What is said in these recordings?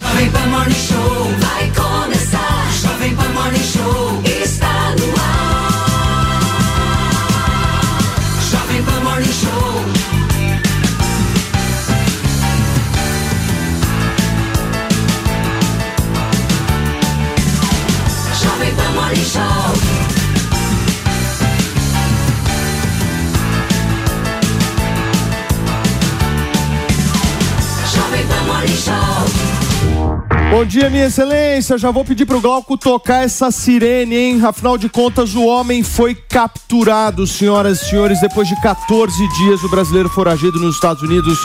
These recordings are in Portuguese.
Jovem Pan Morning Show vai começar. Jovem Pan Morning Show está no ar. Jovem Pan Morning Show. Jovem Pan Morning Show. Jovem Pan Morning Show. Bom dia, minha excelência. Já vou pedir pro Glauco tocar essa sirene, hein? Afinal de contas, o homem foi capturado, senhoras e senhores. Depois de 14 dias, o brasileiro foragido nos Estados Unidos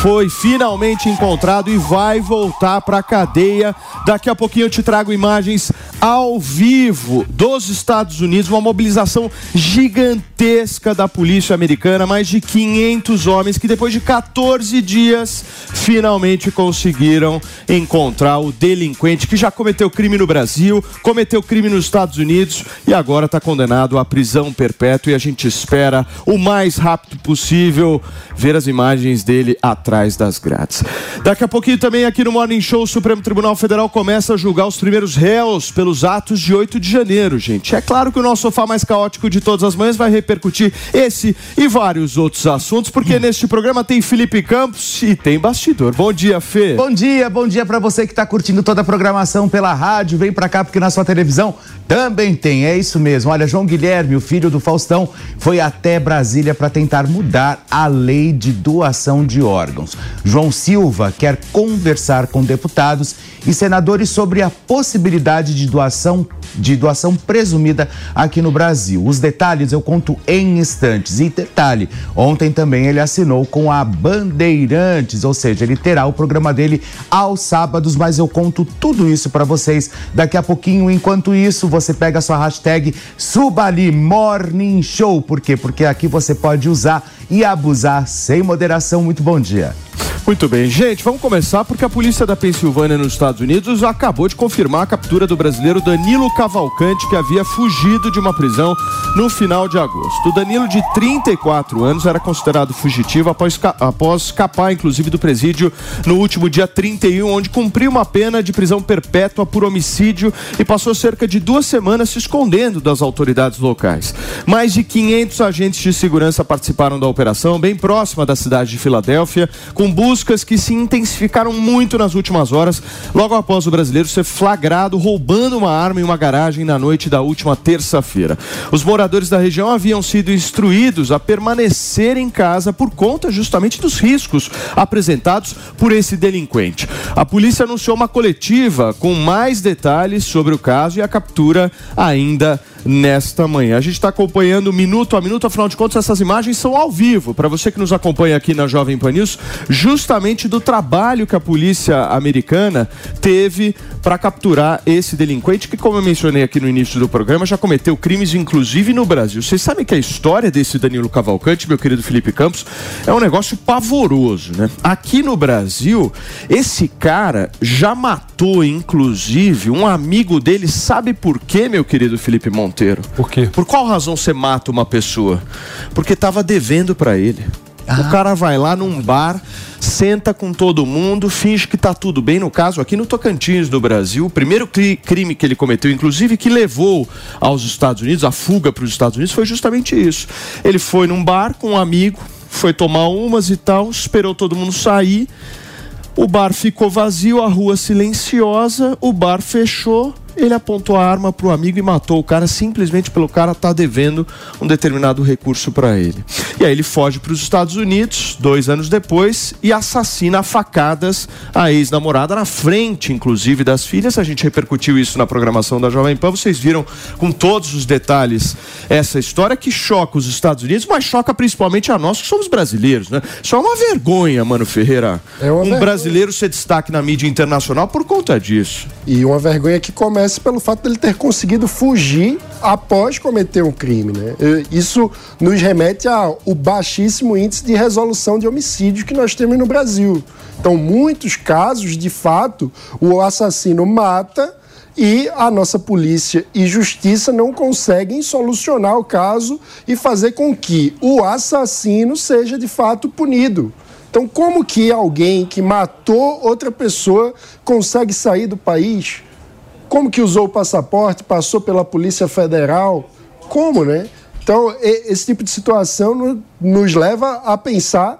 foi finalmente encontrado e vai voltar pra cadeia. Daqui a pouquinho eu te trago imagens ao vivo dos Estados Unidos, uma mobilização gigantesca da polícia americana, mais de 500 homens que depois de 14 dias finalmente conseguiram encontrar o delinquente que já cometeu crime no Brasil, cometeu crime nos Estados Unidos e agora está condenado à prisão perpétua e a gente espera o mais rápido possível ver as imagens dele atrás das grades. Daqui a pouquinho também aqui no Morning Show o Supremo Tribunal Federal começa a julgar os primeiros réus pelos atos de 8 de janeiro, gente. É claro que o nosso sofá mais caótico de todas as manhãs vai repercutir esse e vários outros assuntos, porque neste programa tem Felipe Campos e tem bastidor. Bom dia, Fê. Bom dia, bom dia para você que está curtindo toda a programação pela rádio. Vem para cá porque na sua televisão também tem. É isso mesmo. Olha, João Guilherme, o filho do Faustão, foi até Brasília para tentar mudar a lei de doação de órgãos. João Silva quer conversar com deputados e senadores sobre a possibilidade de doação de doação presumida aqui no Brasil. Os detalhes eu conto em instantes. E detalhe, ontem também ele assinou com a Bandeirantes, ou seja, ele terá o programa dele aos sábados, mas eu conto tudo isso para vocês daqui a pouquinho. Enquanto isso, você pega a sua hashtag Subali Morning Show. Por quê? Porque aqui você pode usar e abusar sem moderação. Muito bom dia. Muito bem, gente, vamos começar porque a polícia da Pensilvânia nos Estados Unidos acabou de confirmar a captura do brasileiro Danilo Cavalcante, que havia fugido de uma prisão no final de agosto. O Danilo, de 34 anos, era considerado fugitivo após, após escapar, inclusive, do presídio no último dia 31, onde cumpriu uma pena de prisão perpétua por homicídio e passou cerca de duas semanas se escondendo das autoridades locais. Mais de 500 agentes de segurança participaram da operação, bem próxima da cidade de Filadélfia, com buscas que se intensificaram muito nas últimas horas, logo após o brasileiro ser flagrado roubando uma arma em uma garagem na noite da última terça-feira. Os moradores da região haviam sido instruídos a permanecer em casa por conta justamente dos riscos apresentados por esse delinquente. A polícia anunciou uma coletiva com mais detalhes sobre o caso e a captura ainda nesta manhã. A gente está acompanhando minuto a minuto, afinal de contas, essas imagens são ao vivo. Para você que nos acompanha aqui na Jovem Pan News, justamente do trabalho que a polícia americana teve para capturar esse delinquente que, como eu mencionei aqui no início do programa, já cometeu crimes, inclusive no Brasil. Vocês sabem que a história desse Danilo Cavalcante, meu querido Felipe Campos, é um negócio pavoroso, né? Aqui no Brasil, esse cara já matou, inclusive, um amigo dele. Sabe por quê, meu querido Felipe Monteiro? Por quê? Por qual razão você mata uma pessoa? Porque estava devendo para ele. O cara vai lá num bar, senta com todo mundo, finge que tá tudo bem. No caso, aqui no Tocantins, no Brasil, o primeiro cri- crime que ele cometeu, inclusive que levou aos Estados Unidos, a fuga para os Estados Unidos, foi justamente isso. Ele foi num bar com um amigo, foi tomar umas e tal, esperou todo mundo sair. O bar ficou vazio, a rua silenciosa, o bar fechou ele apontou a arma para o amigo e matou o cara simplesmente pelo cara estar tá devendo um determinado recurso para ele. E aí ele foge para os Estados Unidos, dois anos depois, e assassina a facadas a ex-namorada na frente, inclusive, das filhas. A gente repercutiu isso na programação da Jovem Pan. Vocês viram com todos os detalhes essa história que choca os Estados Unidos, mas choca principalmente a nós que somos brasileiros, né? Só uma vergonha, mano Ferreira. É um vergonha. brasileiro ser destaque na mídia internacional por conta disso. E uma vergonha que começa pelo fato dele ter conseguido fugir após cometer um crime. Né? Isso nos remete ao baixíssimo índice de resolução de homicídios que nós temos no Brasil. Então, muitos casos, de fato, o assassino mata e a nossa polícia e justiça não conseguem solucionar o caso e fazer com que o assassino seja de fato punido. Então, como que alguém que matou outra pessoa consegue sair do país? Como que usou o passaporte, passou pela Polícia Federal? Como, né? Então, esse tipo de situação nos leva a pensar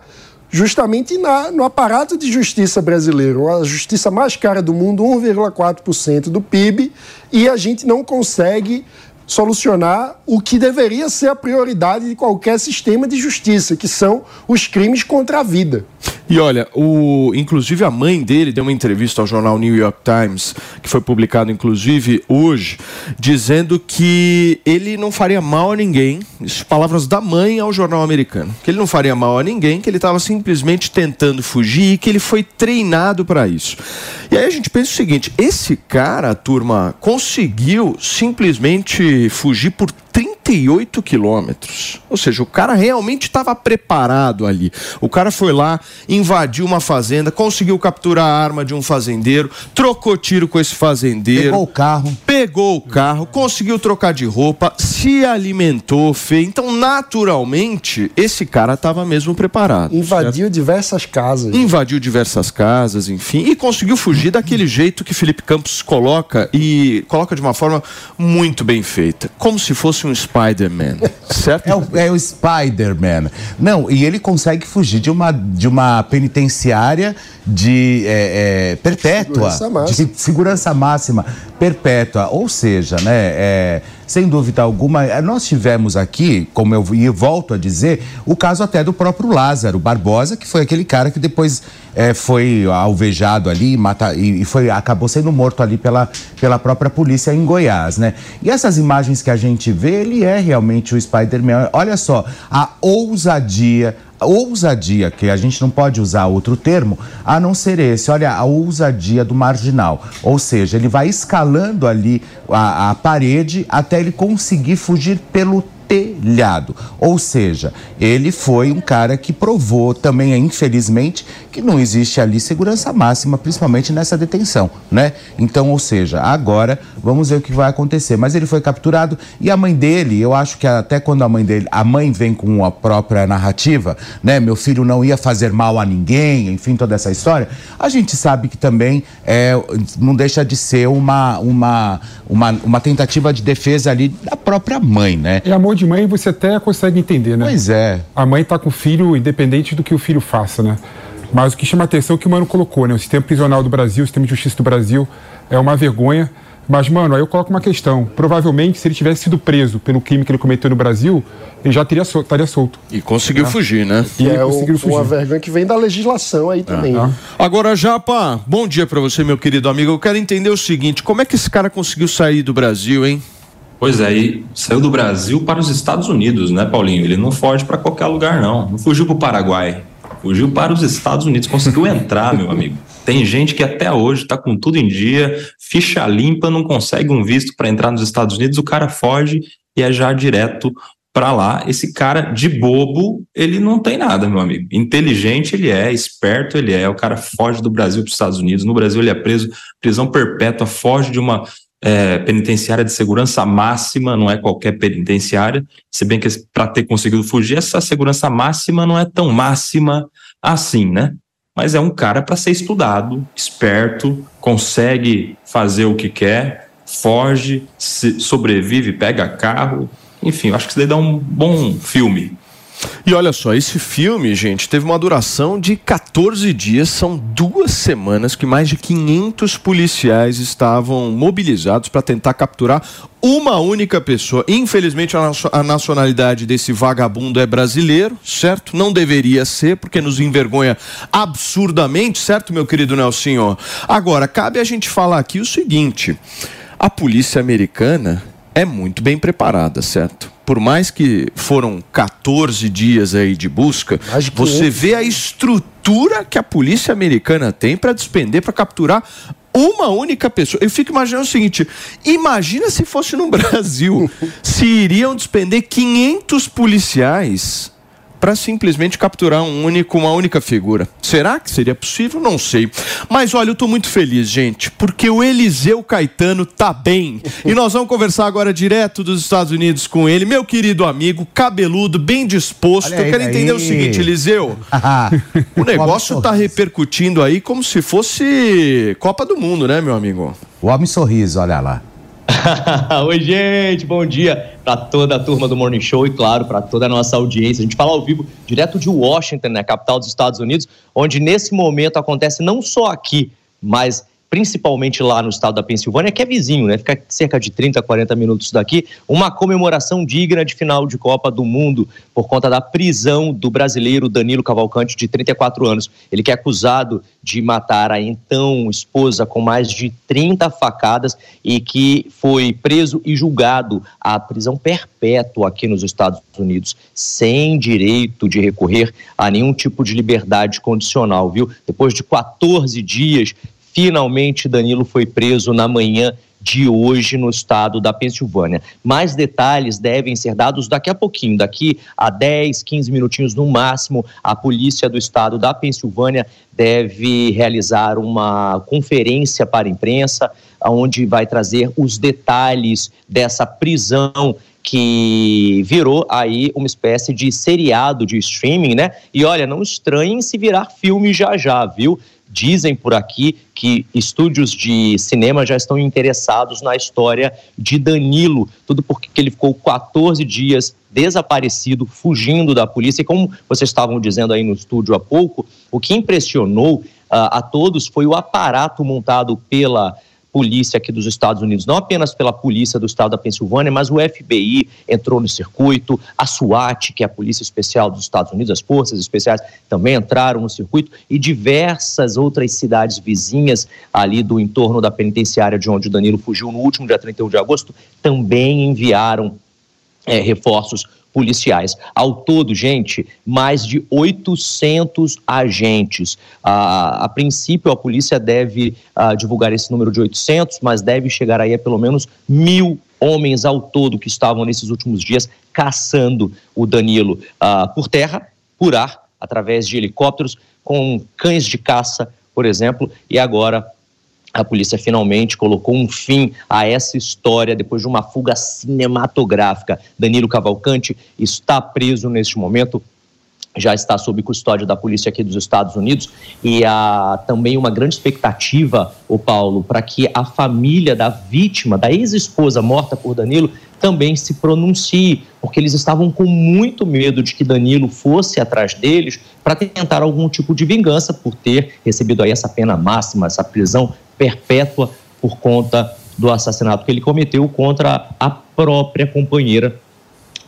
justamente na, no aparato de justiça brasileiro, a justiça mais cara do mundo, 1,4% do PIB, e a gente não consegue solucionar o que deveria ser a prioridade de qualquer sistema de justiça, que são os crimes contra a vida. E olha, o, inclusive a mãe dele deu uma entrevista ao jornal New York Times, que foi publicado inclusive hoje, dizendo que ele não faria mal a ninguém, palavras da mãe ao jornal americano, que ele não faria mal a ninguém, que ele estava simplesmente tentando fugir e que ele foi treinado para isso. E aí a gente pensa o seguinte: esse cara, turma, conseguiu simplesmente fugir por 38 quilômetros. Ou seja, o cara realmente estava preparado ali. O cara foi lá, invadiu uma fazenda, conseguiu capturar a arma de um fazendeiro, trocou tiro com esse fazendeiro. Pegou o carro. Pegou o carro, conseguiu trocar de roupa, se alimentou, fez. Então, naturalmente, esse cara estava mesmo preparado. Invadiu certo? diversas casas. Invadiu diversas casas, enfim, e conseguiu fugir daquele jeito que Felipe Campos coloca e coloca de uma forma muito bem feita, como se fosse um Spider-Man, certo? É o, é o Spider-Man. Não, e ele consegue fugir de uma, de uma penitenciária de é, é, perpétua, segurança de segurança máxima perpétua. Ou seja, né, é, sem dúvida alguma, é, nós tivemos aqui, como eu e volto a dizer, o caso até do próprio Lázaro Barbosa, que foi aquele cara que depois é, foi alvejado ali mata, e, e, foi, acabou sendo morto ali pela, pela própria polícia em Goiás, né? E essas imagens que a gente vê, ele é realmente o Spider-Man. Olha só, a ousadia, ousadia, que a gente não pode usar outro termo, a não ser esse. Olha, a ousadia do marginal. Ou seja, ele vai escalando ali a, a parede até ele conseguir fugir pelo telhado. Ou seja, ele foi um cara que provou também, infelizmente, que não existe ali segurança máxima, principalmente nessa detenção, né? Então, ou seja, agora vamos ver o que vai acontecer. Mas ele foi capturado e a mãe dele, eu acho que até quando a mãe dele, a mãe vem com a própria narrativa, né? Meu filho não ia fazer mal a ninguém, enfim, toda essa história. A gente sabe que também é, não deixa de ser uma, uma, uma, uma tentativa de defesa ali da própria mãe, né? É amor de mãe, você até consegue entender, né? Pois é. A mãe tá com o filho independente do que o filho faça, né? Mas o que chama atenção é o que o Mano colocou, né? O sistema prisional do Brasil, o sistema de justiça do Brasil é uma vergonha. Mas, mano, aí eu coloco uma questão. Provavelmente, se ele tivesse sido preso pelo crime que ele cometeu no Brasil, ele já teria sol, estaria solto. E conseguiu ah. fugir, né? E é o, fugir. uma vergonha que vem da legislação aí também. Ah. Agora, Japa, bom dia para você, meu querido amigo. Eu quero entender o seguinte: como é que esse cara conseguiu sair do Brasil, hein? Pois é, e saiu do Brasil para os Estados Unidos, né, Paulinho? Ele não foge para qualquer lugar, não. Não fugiu para o Paraguai. Fugiu para os Estados Unidos, conseguiu entrar, meu amigo. Tem gente que até hoje está com tudo em dia, ficha limpa, não consegue um visto para entrar nos Estados Unidos, o cara foge e é já direto para lá. Esse cara de bobo, ele não tem nada, meu amigo. Inteligente ele é, esperto ele é. O cara foge do Brasil para os Estados Unidos. No Brasil ele é preso, prisão perpétua, foge de uma é, penitenciária de segurança máxima, não é qualquer penitenciária, se bem que para ter conseguido fugir, essa segurança máxima não é tão máxima assim, né? Mas é um cara para ser estudado, esperto, consegue fazer o que quer, foge, sobrevive, pega carro, enfim, eu acho que isso daí dá um bom filme. E olha só, esse filme, gente, teve uma duração de 14 dias, são duas semanas que mais de 500 policiais estavam mobilizados para tentar capturar uma única pessoa. Infelizmente, a nacionalidade desse vagabundo é brasileiro, certo? Não deveria ser, porque nos envergonha absurdamente, certo, meu querido Nelsinho? Agora, cabe a gente falar aqui o seguinte: a polícia americana é muito bem preparada, certo? Por mais que foram 14 dias aí de busca, você vê a estrutura que a polícia americana tem para despender para capturar uma única pessoa. Eu fico imaginando o seguinte: imagina se fosse no Brasil, se iriam despender 500 policiais para simplesmente capturar um único, uma única figura. Será que seria possível? Não sei. Mas olha, eu estou muito feliz, gente, porque o Eliseu Caetano tá bem. E nós vamos conversar agora direto dos Estados Unidos com ele, meu querido amigo, cabeludo, bem disposto. Aí, eu quero entender aí. o seguinte, Eliseu. o negócio está repercutindo aí como se fosse Copa do Mundo, né, meu amigo? O homem sorriso, olha lá. Oi, gente, bom dia para toda a turma do Morning Show e, claro, para toda a nossa audiência. A gente fala ao vivo direto de Washington, né, capital dos Estados Unidos, onde nesse momento acontece não só aqui, mas principalmente lá no estado da Pensilvânia, que é vizinho, né? Fica cerca de 30, 40 minutos daqui, uma comemoração digna de final de Copa do Mundo por conta da prisão do brasileiro Danilo Cavalcante, de 34 anos. Ele que é acusado de matar a então esposa com mais de 30 facadas e que foi preso e julgado à prisão perpétua aqui nos Estados Unidos, sem direito de recorrer a nenhum tipo de liberdade condicional, viu? Depois de 14 dias Finalmente, Danilo foi preso na manhã de hoje no estado da Pensilvânia. Mais detalhes devem ser dados daqui a pouquinho, daqui a 10, 15 minutinhos no máximo. A polícia do estado da Pensilvânia deve realizar uma conferência para a imprensa, onde vai trazer os detalhes dessa prisão que virou aí uma espécie de seriado de streaming, né? E olha, não estranhem se virar filme já já, viu? Dizem por aqui que estúdios de cinema já estão interessados na história de Danilo, tudo porque ele ficou 14 dias desaparecido, fugindo da polícia. E como vocês estavam dizendo aí no estúdio há pouco, o que impressionou uh, a todos foi o aparato montado pela polícia aqui dos Estados Unidos, não apenas pela polícia do estado da Pensilvânia, mas o FBI entrou no circuito, a SWAT, que é a Polícia Especial dos Estados Unidos, as forças especiais também entraram no circuito e diversas outras cidades vizinhas ali do entorno da penitenciária de onde o Danilo fugiu no último dia 31 de agosto também enviaram é, reforços policiais. Ao todo, gente, mais de 800 agentes. Ah, a princípio, a polícia deve ah, divulgar esse número de 800, mas deve chegar aí a pelo menos mil homens ao todo que estavam nesses últimos dias caçando o Danilo ah, por terra, por ar, através de helicópteros, com cães de caça, por exemplo, e agora a polícia finalmente colocou um fim a essa história depois de uma fuga cinematográfica. Danilo Cavalcante está preso neste momento, já está sob custódia da polícia aqui dos Estados Unidos e há também uma grande expectativa, o Paulo, para que a família da vítima, da ex-esposa morta por Danilo, também se pronuncie, porque eles estavam com muito medo de que Danilo fosse atrás deles para tentar algum tipo de vingança por ter recebido aí essa pena máxima, essa prisão perpétua por conta do assassinato que ele cometeu contra a própria companheira.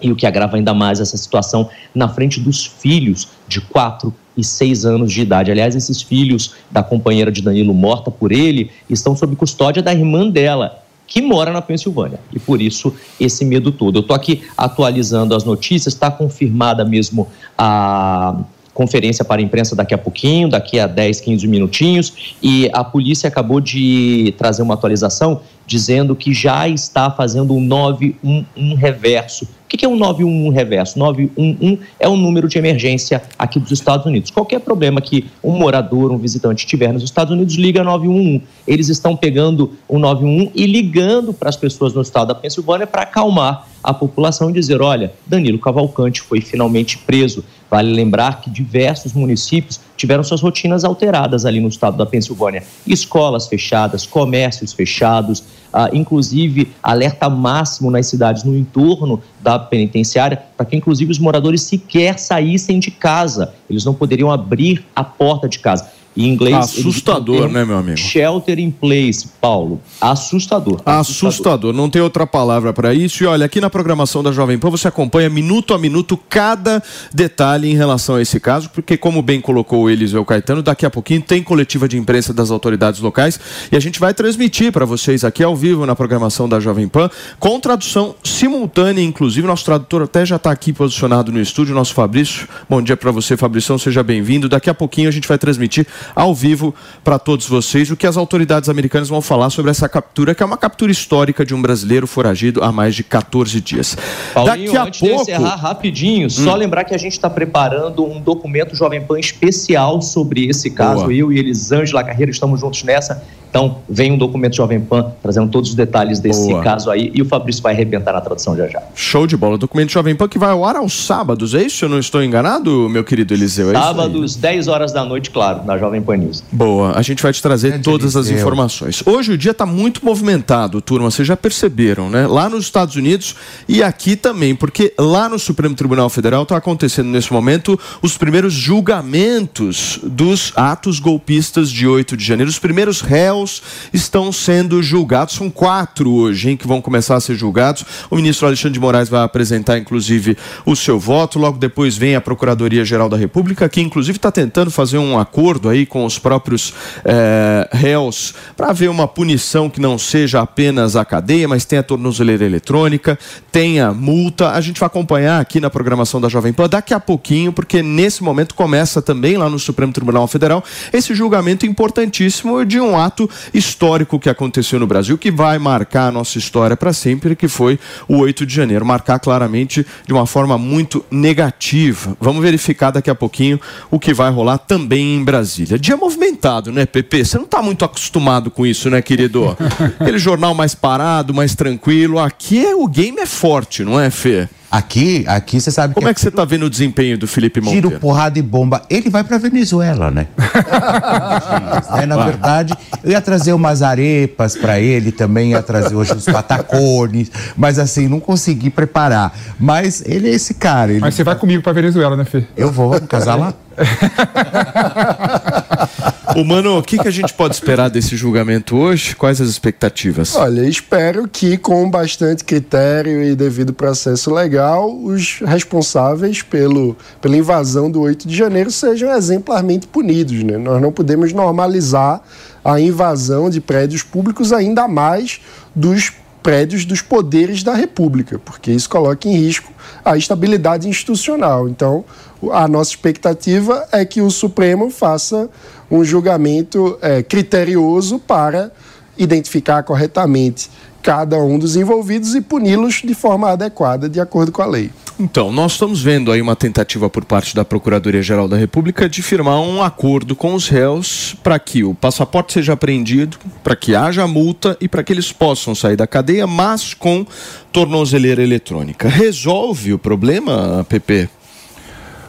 E o que agrava ainda mais essa situação na frente dos filhos de quatro e seis anos de idade. Aliás, esses filhos da companheira de Danilo morta por ele estão sob custódia da irmã dela, que mora na Pensilvânia. E por isso esse medo todo. Eu estou aqui atualizando as notícias, está confirmada mesmo a conferência para a imprensa daqui a pouquinho, daqui a 10, 15 minutinhos, e a polícia acabou de trazer uma atualização dizendo que já está fazendo um 911 reverso. O que é um 911 reverso? 911 é o número de emergência aqui dos Estados Unidos. Qualquer problema que um morador, um visitante tiver nos Estados Unidos, liga 911. Eles estão pegando o 911 e ligando para as pessoas no estado da Pensilvânia para acalmar a população e dizer: olha, Danilo Cavalcante foi finalmente preso Vale lembrar que diversos municípios tiveram suas rotinas alteradas ali no estado da Pensilvânia. Escolas fechadas, comércios fechados, ah, inclusive alerta máximo nas cidades no entorno da penitenciária, para que inclusive os moradores sequer saíssem de casa. Eles não poderiam abrir a porta de casa. Em inglês. Assustador, né, meu amigo? Shelter in place, Paulo. Assustador. Assustador. Assustador. Não tem outra palavra para isso. E olha, aqui na programação da Jovem Pan você acompanha minuto a minuto cada detalhe em relação a esse caso, porque, como bem colocou o Eliseu Caetano, daqui a pouquinho tem coletiva de imprensa das autoridades locais e a gente vai transmitir para vocês aqui ao vivo na programação da Jovem Pan, com tradução simultânea, inclusive. Nosso tradutor até já está aqui posicionado no estúdio, nosso Fabrício. Bom dia para você, Fabrício. Seja bem-vindo. Daqui a pouquinho a gente vai transmitir ao vivo para todos vocês o que as autoridades americanas vão falar sobre essa captura, que é uma captura histórica de um brasileiro foragido há mais de 14 dias. Paulinho, Daqui a antes pouco... de encerrar rapidinho, hum. só lembrar que a gente está preparando um documento Jovem Pan especial sobre esse caso. Boa. Eu e Elisângela Carreira estamos juntos nessa. Então, vem um documento Jovem Pan trazendo todos os detalhes desse Boa. caso aí e o Fabrício vai arrebentar na tradução já já. Show de bola. Documento Jovem Pan que vai ao ar aos sábados, é isso? Eu não estou enganado, meu querido Eliseu? É sábados, 10 horas da noite, claro, na Jovem Pan News. Boa. A gente vai te trazer todas as informações. Hoje o dia está muito movimentado, turma. Vocês já perceberam, né? Lá nos Estados Unidos e aqui também, porque lá no Supremo Tribunal Federal está acontecendo nesse momento os primeiros julgamentos dos atos golpistas de 8 de janeiro. Os primeiros réus estão sendo julgados. São quatro hoje, hein, que vão começar a ser julgados. O ministro Alexandre de Moraes vai apresentar, inclusive, o seu voto. Logo depois vem a Procuradoria-Geral da República, que, inclusive, está tentando fazer um acordo aí com os próprios é, réus para ver uma punição que não seja apenas a cadeia, mas tenha tornozeleira eletrônica, tenha multa. A gente vai acompanhar aqui na programação da Jovem Pan daqui a pouquinho, porque nesse momento começa também lá no Supremo Tribunal Federal esse julgamento importantíssimo de um ato histórico que aconteceu no Brasil, que vai marcar a nossa história para sempre, que foi o 8 de janeiro. Marcar claramente de uma forma muito negativa. Vamos verificar daqui a pouquinho o que vai rolar também em Brasília. Dia movimentado, né, Pepe? Você não está muito acostumado com isso, né, querido? Aquele jornal mais parado, mais tranquilo. Aqui é, o game é forte, não é, Fê? Aqui, aqui você sabe Como que é que você está vendo o desempenho do Felipe Monteiro? Tiro, porrada e bomba. Ele vai para Venezuela, né? é, na verdade, eu ia trazer umas arepas para ele também, ia trazer hoje os patacones, mas assim, não consegui preparar. Mas ele é esse cara. Ele... Mas você vai comigo para Venezuela, né, Fê? Eu vou, vamos casar lá? O Mano, o que, que a gente pode esperar desse julgamento hoje? Quais as expectativas? Olha, espero que com bastante critério e devido processo legal, os responsáveis pelo, pela invasão do 8 de janeiro sejam exemplarmente punidos. Né? Nós não podemos normalizar a invasão de prédios públicos ainda mais dos prédios dos poderes da República, porque isso coloca em risco a estabilidade institucional. Então, a nossa expectativa é que o Supremo faça um julgamento é, criterioso para identificar corretamente cada um dos envolvidos e puni-los de forma adequada, de acordo com a lei. Então, nós estamos vendo aí uma tentativa por parte da Procuradoria-Geral da República de firmar um acordo com os réus para que o passaporte seja apreendido, para que haja multa e para que eles possam sair da cadeia, mas com tornozeleira eletrônica. Resolve o problema, PP?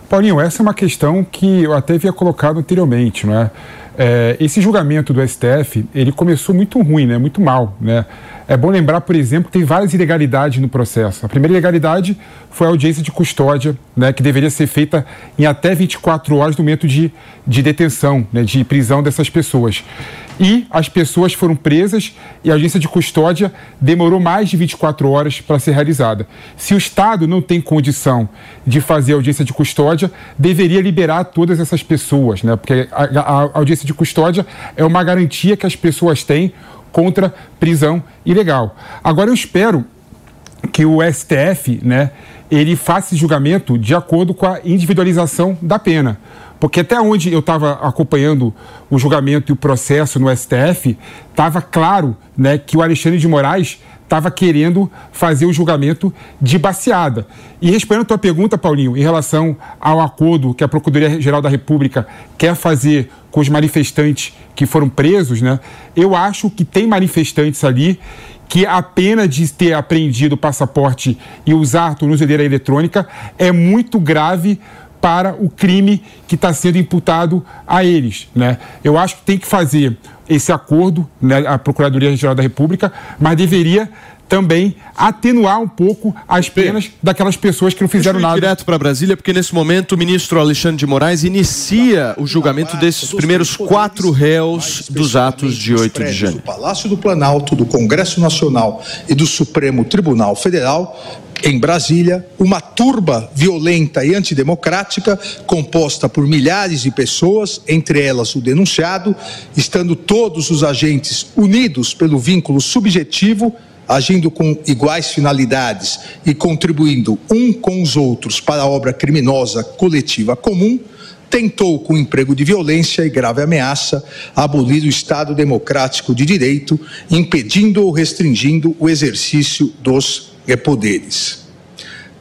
Paulinho, essa é uma questão que eu até havia colocado anteriormente, não é? é? esse julgamento do STF, ele começou muito ruim, né? Muito mal, né? É bom lembrar, por exemplo, que tem várias ilegalidades no processo. A primeira ilegalidade foi a audiência de custódia, né, que deveria ser feita em até 24 horas do momento de, de detenção, né, de prisão dessas pessoas. E as pessoas foram presas e a audiência de custódia demorou mais de 24 horas para ser realizada. Se o Estado não tem condição de fazer a audiência de custódia, deveria liberar todas essas pessoas, né? porque a, a, a audiência de custódia é uma garantia que as pessoas têm contra prisão ilegal. Agora eu espero que o STF, né, ele faça esse julgamento de acordo com a individualização da pena. Porque até onde eu estava acompanhando o julgamento e o processo no STF, estava claro né, que o Alexandre de Moraes estava querendo fazer o julgamento de baseada. E respondendo a tua pergunta, Paulinho, em relação ao acordo que a Procuradoria-Geral da República quer fazer com os manifestantes que foram presos, né? Eu acho que tem manifestantes ali que a pena de ter apreendido o passaporte e usar tornozeleira eletrônica é muito grave para o crime que está sendo imputado a eles. Né? Eu acho que tem que fazer esse acordo, né, a Procuradoria-Geral da República, mas deveria também atenuar um pouco as penas daquelas pessoas que não fizeram nada. direto para Brasília, porque nesse momento o ministro Alexandre de Moraes inicia o julgamento desses primeiros quatro réus dos atos de 8 de janeiro. do Palácio do Planalto, do Congresso Nacional e do Supremo Tribunal Federal, em Brasília, uma turba violenta e antidemocrática, composta por milhares de pessoas, entre elas o denunciado, estando todos os agentes unidos pelo vínculo subjetivo, agindo com iguais finalidades e contribuindo um com os outros para a obra criminosa coletiva comum, tentou, com emprego de violência e grave ameaça, abolir o Estado democrático de direito, impedindo ou restringindo o exercício dos poderes.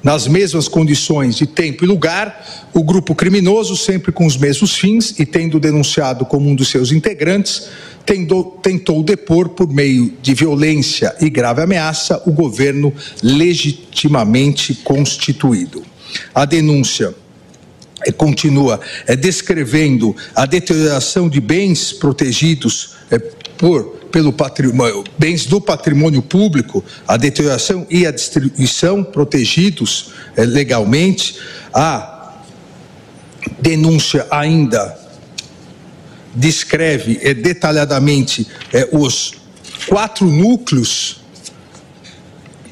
Nas mesmas condições de tempo e lugar, o grupo criminoso, sempre com os mesmos fins e tendo denunciado como um dos seus integrantes, tentou, tentou depor por meio de violência e grave ameaça o governo legitimamente constituído. A denúncia eh, continua eh, descrevendo a deterioração de bens protegidos eh, por pelo patrimônio, bens do patrimônio público, a deterioração e a destruição protegidos eh, legalmente, a denúncia ainda descreve eh, detalhadamente eh, os quatro núcleos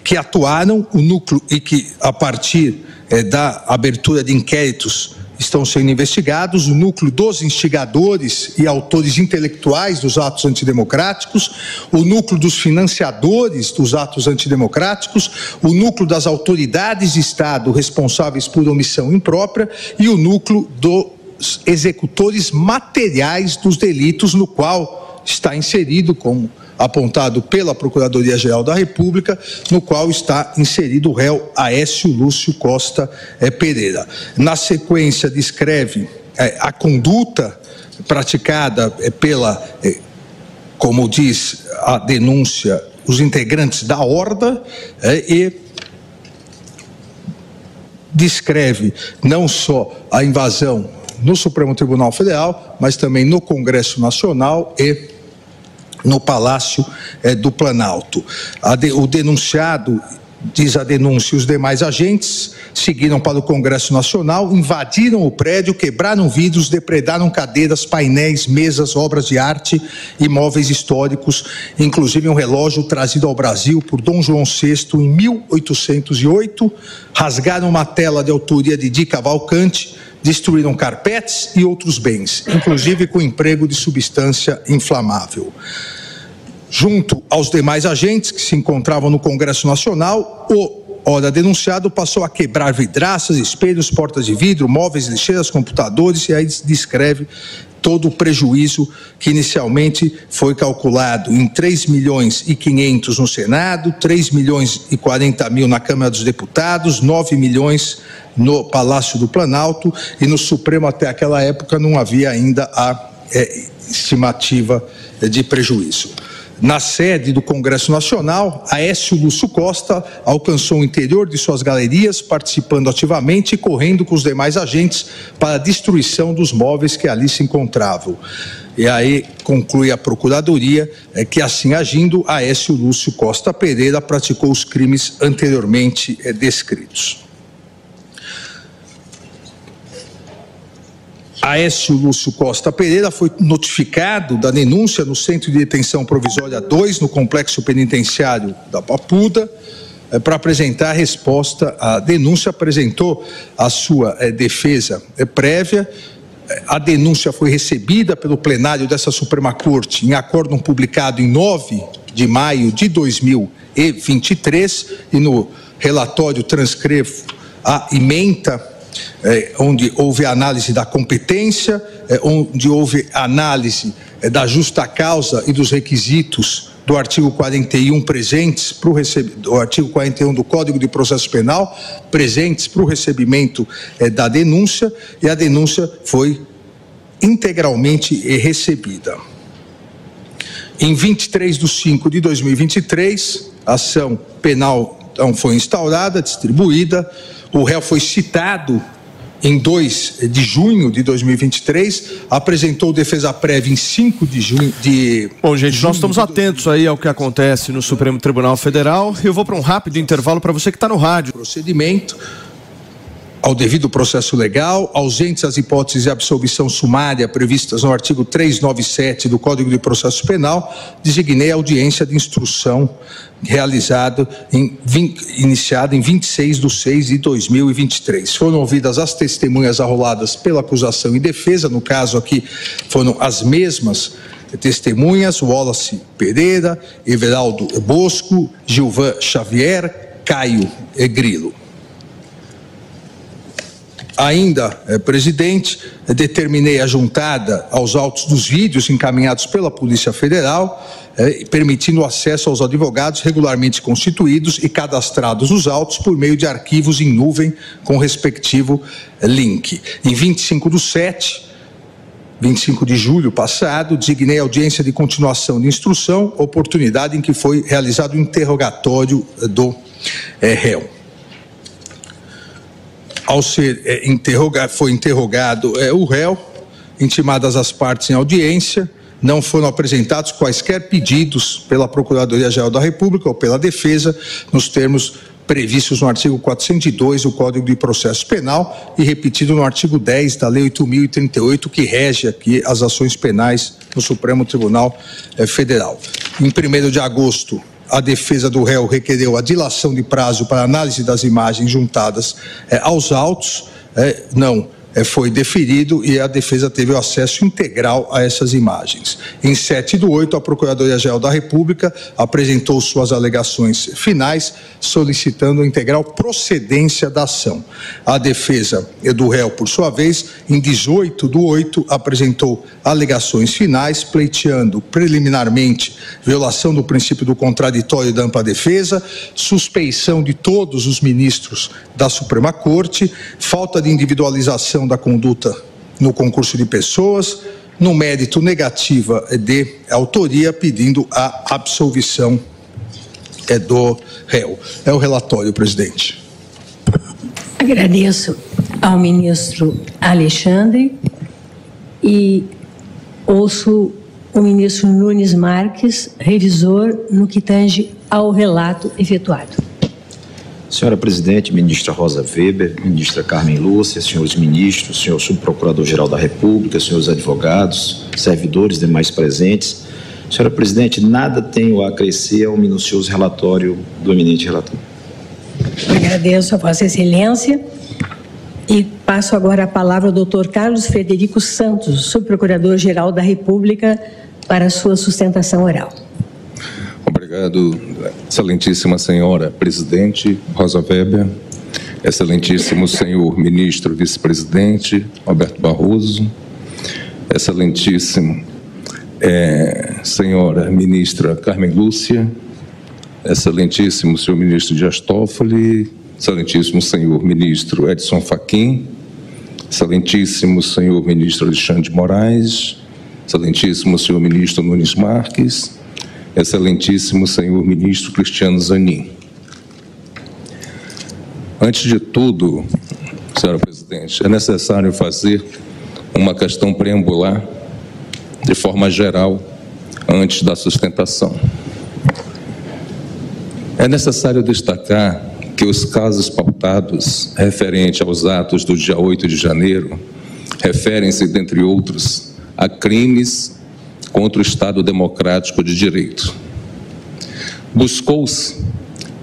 que atuaram, o núcleo e que, a partir da abertura de inquéritos, estão sendo investigados, o núcleo dos instigadores e autores intelectuais dos atos antidemocráticos, o núcleo dos financiadores dos atos antidemocráticos, o núcleo das autoridades de Estado responsáveis por omissão imprópria e o núcleo dos executores materiais dos delitos, no qual está inserido como apontado pela Procuradoria-Geral da República, no qual está inserido o réu Aécio Lúcio Costa eh, Pereira. Na sequência, descreve eh, a conduta praticada eh, pela, como diz a denúncia, os integrantes da Horda e descreve não só a invasão no Supremo Tribunal Federal, mas também no Congresso Nacional e no Palácio eh, do Planalto. De, o denunciado, diz a denúncia, os demais agentes seguiram para o Congresso Nacional, invadiram o prédio, quebraram vidros, depredaram cadeiras, painéis, mesas, obras de arte e móveis históricos, inclusive um relógio trazido ao Brasil por Dom João VI em 1808, rasgaram uma tela de autoria de Di Cavalcante, destruíram carpetes e outros bens, inclusive com emprego de substância inflamável. Junto aos demais agentes que se encontravam no Congresso Nacional, o ora denunciado passou a quebrar vidraças, espelhos, portas de vidro, móveis, lixeiras, computadores e aí descreve todo o prejuízo que inicialmente foi calculado em 3 milhões e 500 no Senado, 3 milhões e 40 mil na Câmara dos Deputados, 9 milhões no Palácio do Planalto e no Supremo até aquela época não havia ainda a é, estimativa de prejuízo. Na sede do Congresso Nacional, Aécio Lúcio Costa alcançou o interior de suas galerias, participando ativamente e correndo com os demais agentes para a destruição dos móveis que ali se encontravam. E aí conclui a Procuradoria é, que, assim agindo, Aécio Lúcio Costa Pereira praticou os crimes anteriormente é, descritos. Aécio Lúcio Costa Pereira foi notificado da denúncia no Centro de Detenção Provisória 2, no Complexo Penitenciário da Papuda, eh, para apresentar a resposta à denúncia, apresentou a sua eh, defesa eh, prévia. A denúncia foi recebida pelo plenário dessa Suprema Corte em acórdão publicado em 9 de maio de 2023 e no relatório transcrevo a ementa é, onde houve análise da competência, é, onde houve análise é, da justa causa e dos requisitos do artigo 41 presentes para o do artigo 41 do Código de Processo Penal presentes para o recebimento da denúncia e a denúncia foi integralmente recebida. Em 23 de 5 de 2023, a ação penal então, foi instaurada, distribuída, o réu foi citado em 2 de junho de 2023, apresentou defesa prévia em 5 de junho de. Bom, gente, nós estamos atentos aí ao que acontece no Supremo Tribunal Federal. Eu vou para um rápido intervalo para você que está no rádio. Procedimento ao devido processo legal, ausentes as hipóteses de absolvição sumária previstas no artigo 397 do Código de Processo Penal, designei a audiência de instrução realizado em, iniciada em 26 de 6 de 2023. Foram ouvidas as testemunhas arroladas pela acusação e defesa, no caso aqui foram as mesmas testemunhas, Wallace Pereira, Everaldo Bosco, Gilvan Xavier, Caio Grilo. Ainda, eh, presidente, determinei a juntada aos autos dos vídeos encaminhados pela Polícia Federal, eh, permitindo acesso aos advogados regularmente constituídos e cadastrados os autos por meio de arquivos em nuvem com respectivo link. Em 25 do 7, 25 de julho passado, designei audiência de continuação de instrução, oportunidade em que foi realizado o interrogatório do eh, réu ao ser é, interrogado, foi interrogado é, o réu, intimadas as partes em audiência, não foram apresentados quaisquer pedidos pela Procuradoria-Geral da República ou pela defesa, nos termos previstos no artigo 402 do Código de Processo Penal e repetido no artigo 10 da Lei 8038, que rege aqui as ações penais no Supremo Tribunal eh, Federal. Em 1 de agosto a defesa do réu requereu a dilação de prazo para análise das imagens juntadas é, aos autos. É, não foi deferido e a defesa teve acesso integral a essas imagens. Em 7 do 8, a Procuradoria-Geral da República apresentou suas alegações finais, solicitando a integral procedência da ação. A defesa do réu, por sua vez, em 18 do 8, apresentou alegações finais, pleiteando preliminarmente violação do princípio do contraditório da ampla defesa, suspeição de todos os ministros da Suprema Corte, falta de individualização da conduta no concurso de pessoas, no mérito negativa de autoria, pedindo a absolvição é, do réu. É o relatório, presidente. Agradeço ao ministro Alexandre e ouço o ministro Nunes Marques, revisor no que tange ao relato efetuado. Senhora Presidente, ministra Rosa Weber, ministra Carmen Lúcia, senhores ministros, senhor subprocurador-geral da República, senhores advogados, servidores demais presentes. Senhora Presidente, nada tenho a acrescer ao minucioso relatório do eminente relator. Agradeço a Vossa Excelência e passo agora a palavra ao doutor Carlos Frederico Santos, subprocurador-geral da República, para sua sustentação oral. Obrigado, excelentíssima senhora presidente Rosa Weber, excelentíssimo senhor ministro vice-presidente Roberto Barroso, excelentíssimo é, senhora ministra Carmen Lúcia, excelentíssimo senhor ministro Dias Toffoli, excelentíssimo senhor ministro Edson Fachin, excelentíssimo senhor ministro Alexandre Moraes, excelentíssimo senhor ministro Nunes Marques, excelentíssimo senhor ministro Cristiano Zanin. Antes de tudo, senhora presidente, é necessário fazer uma questão preambular de forma geral antes da sustentação. É necessário destacar que os casos pautados referente aos atos do dia 8 de janeiro referem-se, dentre outros, a crimes contra o Estado democrático de direito. Buscou-se,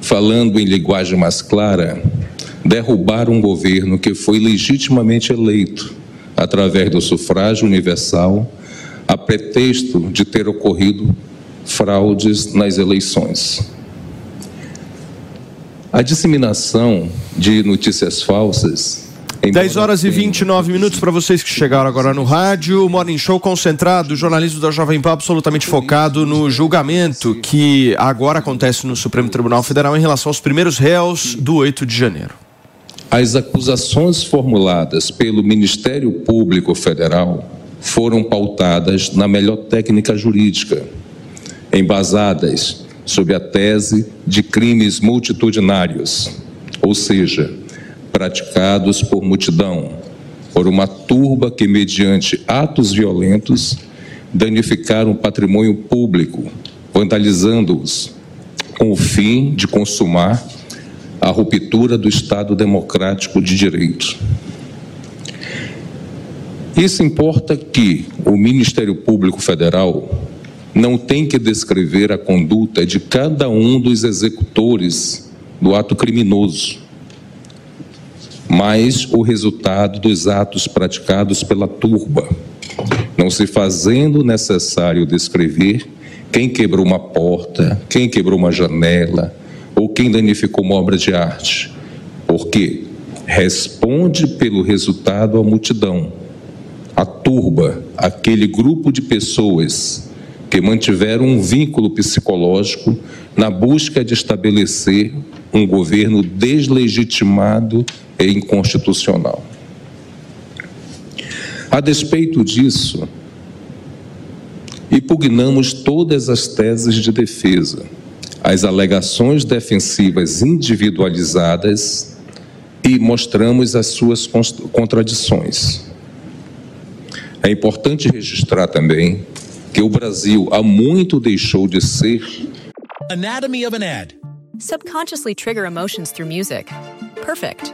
falando em linguagem mais clara, derrubar um governo que foi legitimamente eleito através do sufrágio universal, a pretexto de ter ocorrido fraudes nas eleições. A disseminação de notícias falsas 10 horas e 29 minutos para vocês que chegaram agora no rádio. Morning Show concentrado, jornalismo da Jovem Pan absolutamente focado no julgamento que agora acontece no Supremo Tribunal Federal em relação aos primeiros réus do 8 de janeiro. As acusações formuladas pelo Ministério Público Federal foram pautadas na melhor técnica jurídica, embasadas sob a tese de crimes multitudinários, ou seja, praticados por multidão, por uma turba que, mediante atos violentos, danificaram o patrimônio público, vandalizando-os, com o fim de consumar a ruptura do Estado democrático de direito. Isso importa que o Ministério Público Federal não tem que descrever a conduta de cada um dos executores do ato criminoso, mas o resultado dos atos praticados pela turba, não se fazendo necessário descrever quem quebrou uma porta, quem quebrou uma janela ou quem danificou uma obra de arte, porque responde pelo resultado a multidão, a turba, aquele grupo de pessoas que mantiveram um vínculo psicológico na busca de estabelecer um governo deslegitimado e inconstitucional. A despeito disso, impugnamos todas as teses de defesa, as alegações defensivas individualizadas e mostramos as suas contradições. É importante registrar também que o Brasil há muito deixou de ser. Anatomy of an ad. Subconsciously trigger emotions through music. Perfect.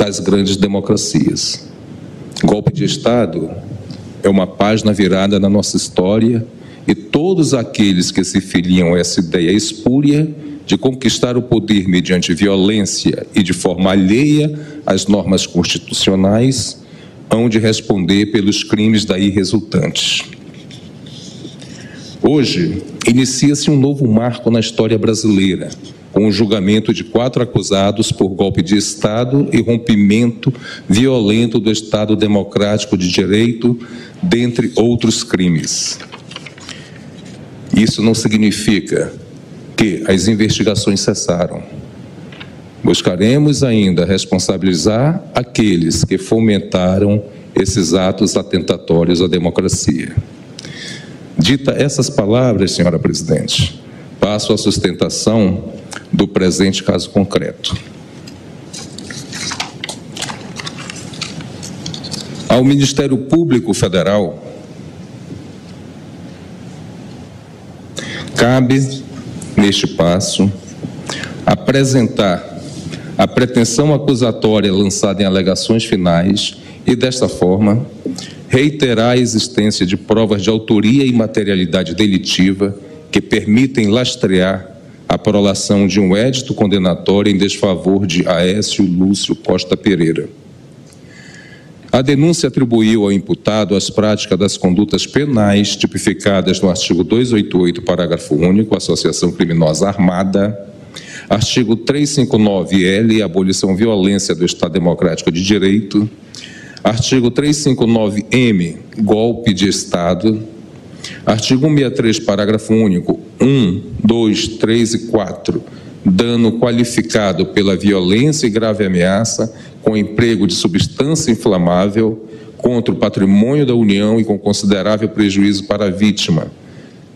das grandes democracias. Golpe de Estado é uma página virada na nossa história e todos aqueles que se filiam a essa ideia espúria de conquistar o poder mediante violência e de forma alheia às normas constitucionais hão de responder pelos crimes daí resultantes. Hoje, inicia-se um novo marco na história brasileira, com o julgamento de quatro acusados por golpe de Estado e rompimento violento do Estado Democrático de Direito, dentre outros crimes. Isso não significa que as investigações cessaram. Buscaremos ainda responsabilizar aqueles que fomentaram esses atos atentatórios à democracia. Dita essas palavras, senhora presidente, passo à sustentação do presente caso concreto. Ao Ministério Público Federal cabe, neste passo, apresentar a pretensão acusatória lançada em alegações finais e, desta forma, reiterar a existência de provas de autoria e materialidade delitiva que permitem lastrear a prolação de um édito condenatório em desfavor de Aécio Lúcio Costa Pereira. A denúncia atribuiu ao imputado as práticas das condutas penais tipificadas no artigo 288, parágrafo único, associação criminosa armada, artigo 359-L, abolição violência do Estado Democrático de Direito, artigo 359-M, golpe de Estado, Artigo 163, parágrafo único, 1, 2, 3 e 4. Dano qualificado pela violência e grave ameaça com emprego de substância inflamável contra o patrimônio da União e com considerável prejuízo para a vítima,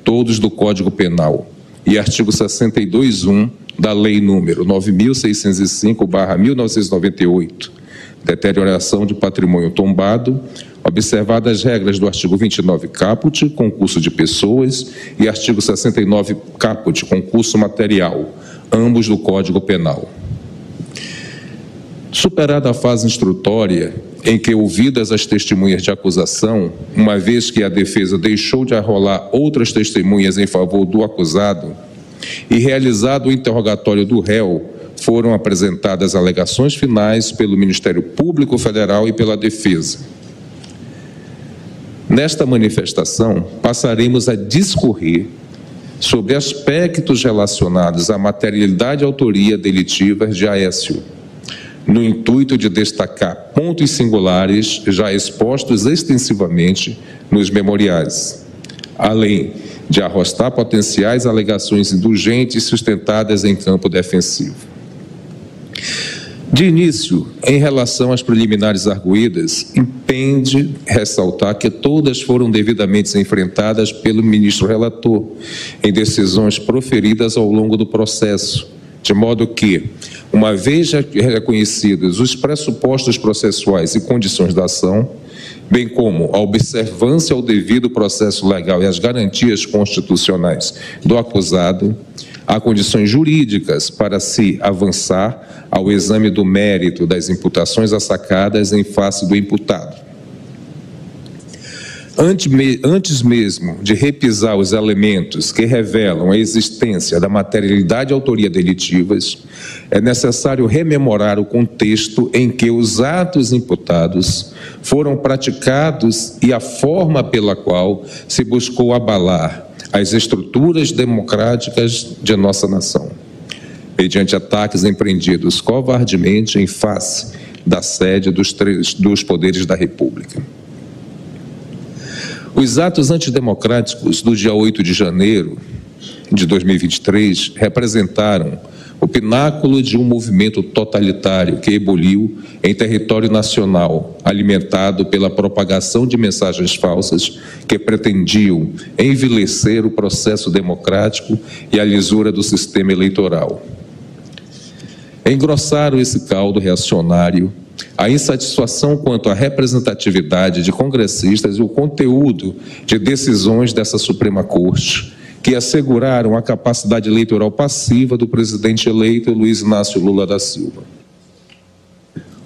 todos do Código Penal. E artigo 62.1 da Lei número 9605/1998, deterioração de patrimônio tombado observadas as regras do artigo 29 caput, concurso de pessoas, e artigo 69 caput, concurso material, ambos do Código Penal. Superada a fase instrutória, em que, ouvidas as testemunhas de acusação, uma vez que a defesa deixou de arrolar outras testemunhas em favor do acusado, e realizado o interrogatório do réu, foram apresentadas alegações finais pelo Ministério Público Federal e pela defesa Nesta manifestação, passaremos a discorrer sobre aspectos relacionados à materialidade e autoria delitivas de Aécio, no intuito de destacar pontos singulares já expostos extensivamente nos memoriais, além de arrostar potenciais alegações indulgentes sustentadas em campo defensivo. De início, em relação às preliminares arguídas, impende ressaltar que todas foram devidamente enfrentadas pelo ministro relator em decisões proferidas ao longo do processo, de modo que, uma vez reconhecidos os pressupostos processuais e condições da ação, bem como a observância ao devido processo legal e as garantias constitucionais do acusado, há condições jurídicas para se avançar ao exame do mérito das imputações assacadas em face do imputado. Antes mesmo de repisar os elementos que revelam a existência da materialidade e autoria delitivas, é necessário rememorar o contexto em que os atos imputados foram praticados e a forma pela qual se buscou abalar as estruturas democráticas de nossa nação, mediante ataques empreendidos covardemente em face da sede dos, três, dos poderes da República. Os atos antidemocráticos do dia 8 de janeiro de 2023 representaram o pináculo de um movimento totalitário que eboliu em território nacional, alimentado pela propagação de mensagens falsas que pretendiam envilecer o processo democrático e a lisura do sistema eleitoral. Engrossaram esse caldo reacionário a insatisfação quanto à representatividade de congressistas e o conteúdo de decisões dessa Suprema Corte, que asseguraram a capacidade eleitoral passiva do presidente eleito Luiz Inácio Lula da Silva.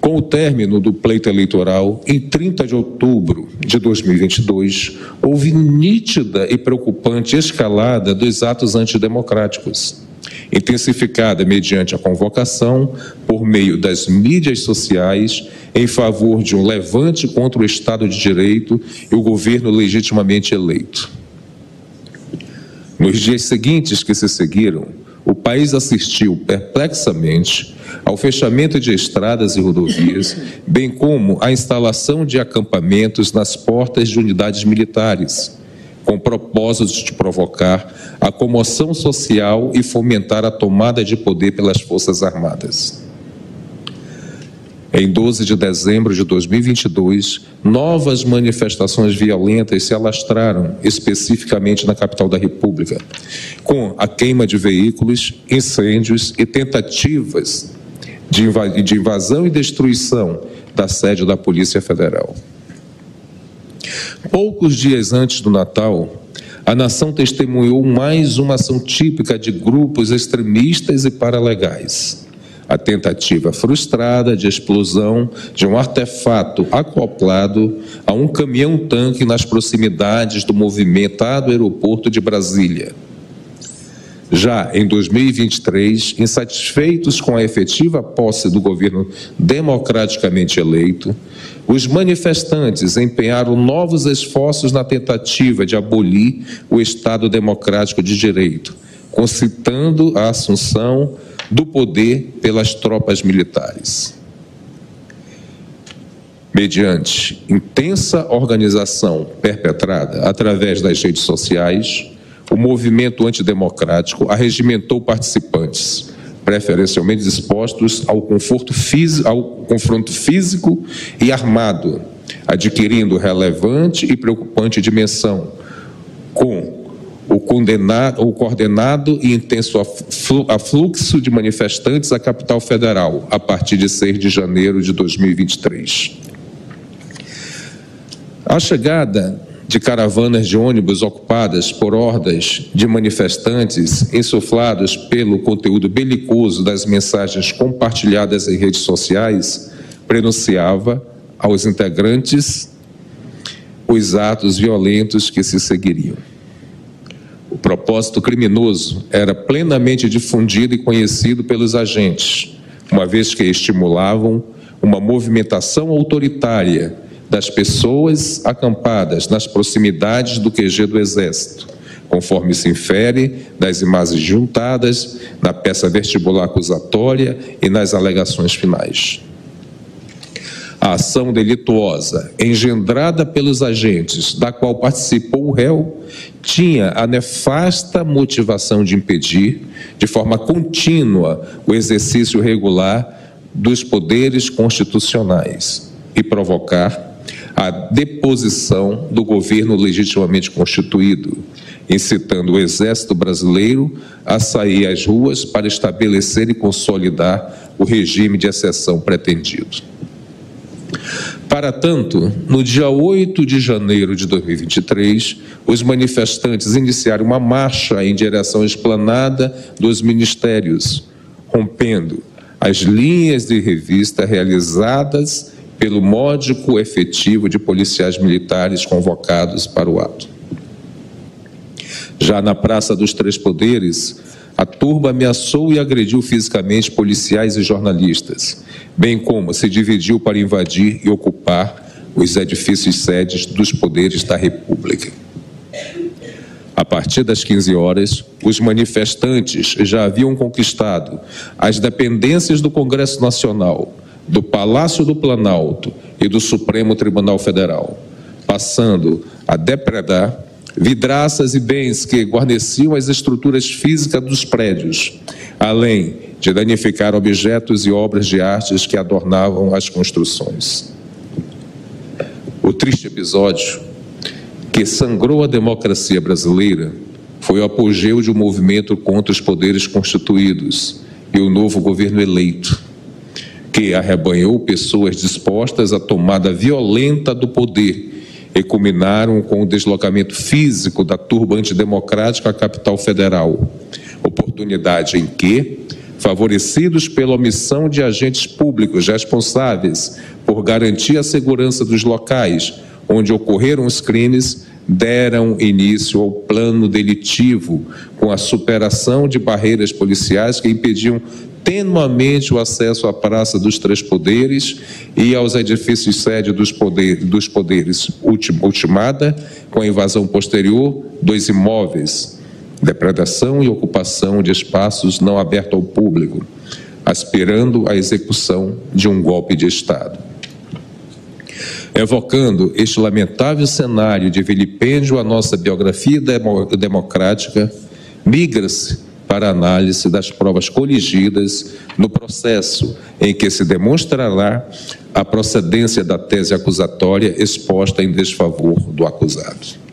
Com o término do pleito eleitoral, em 30 de outubro de 2022, houve nítida e preocupante escalada dos atos antidemocráticos intensificada mediante a convocação, por meio das mídias sociais, em favor de um levante contra o Estado de Direito e o governo legitimamente eleito. Nos dias seguintes que se seguiram, o país assistiu perplexamente ao fechamento de estradas e rodovias, bem como à instalação de acampamentos nas portas de unidades militares com propósito de provocar a comoção social e fomentar a tomada de poder pelas Forças Armadas. Em 12 de dezembro de 2022, novas manifestações violentas se alastraram, especificamente na capital da República, com a queima de veículos, incêndios e tentativas de invasão e destruição da sede da Polícia Federal. Poucos dias antes do Natal, a nação testemunhou mais uma ação típica de grupos extremistas e paralegais. A tentativa frustrada de explosão de um artefato acoplado a um caminhão-tanque nas proximidades do movimentado aeroporto de Brasília. Já em 2023, insatisfeitos com a efetiva posse do governo democraticamente eleito, os manifestantes empenharam novos esforços na tentativa de abolir o Estado democrático de direito, concitando a assunção do poder pelas tropas militares. Mediante intensa organização perpetrada através das redes sociais, o movimento antidemocrático arregimentou participantes preferencialmente dispostos ao conforto físico, ao confronto físico e armado, adquirindo relevante e preocupante dimensão, com o, condenado, coordenado e intenso afluxo de manifestantes à capital federal a partir de 6 de janeiro de 2023. A chegada de caravanas de ônibus ocupadas por hordas de manifestantes insuflados pelo conteúdo belicoso das mensagens compartilhadas em redes sociais, prenunciava aos integrantes os atos violentos que se seguiriam. O propósito criminoso era plenamente difundido e conhecido pelos agentes, uma vez que estimulavam uma movimentação autoritária das pessoas acampadas nas proximidades do QG do Exército, conforme se infere das imagens juntadas na peça vestibular acusatória e nas alegações finais. A ação delituosa, engendrada pelos agentes, da qual participou o réu, tinha a nefasta motivação de impedir, de forma contínua, o exercício regular dos poderes constitucionais e provocar a deposição do governo legitimamente constituído, incitando o Exército Brasileiro a sair às ruas para estabelecer e consolidar o regime de exceção pretendido. Para tanto, no dia 8 de janeiro de 2023, os manifestantes iniciaram uma marcha em direção à esplanada dos ministérios, rompendo as linhas de revista realizadas pelo módico efetivo de policiais militares convocados para o ato. Já na Praça dos Três Poderes, a turba ameaçou e agrediu fisicamente policiais e jornalistas, bem como se dividiu para invadir e ocupar os edifícios sedes dos poderes da República. A partir das 15 horas, os manifestantes já haviam conquistado as dependências do Congresso Nacional, do Palácio do Planalto e do Supremo Tribunal Federal, passando a depredar vidraças e bens que guarneciam as estruturas físicas dos prédios, além de danificar objetos e obras de artes que adornavam as construções. O triste episódio que sangrou a democracia brasileira foi o apogeu de um movimento contra os poderes constituídos e o novo governo eleito, que arrebanhou pessoas dispostas à tomada violenta do poder e culminaram com o deslocamento físico da turba antidemocrática à capital federal. Oportunidade em que, favorecidos pela omissão de agentes públicos responsáveis por garantir a segurança dos locais onde ocorreram os crimes, deram início ao plano delitivo, com a superação de barreiras policiais que impediam tenuamente o acesso à Praça dos Três Poderes e aos edifícios sede dos, poder, dos poderes ultimada, com a invasão posterior dos imóveis, depredação e ocupação de espaços não abertos ao público, aspirando à execução de um golpe de Estado. Evocando este lamentável cenário de vilipêndio à nossa biografia democrática, migra-se para análise das provas coligidas no processo em que se demonstrará a procedência da tese acusatória exposta em desfavor do acusado.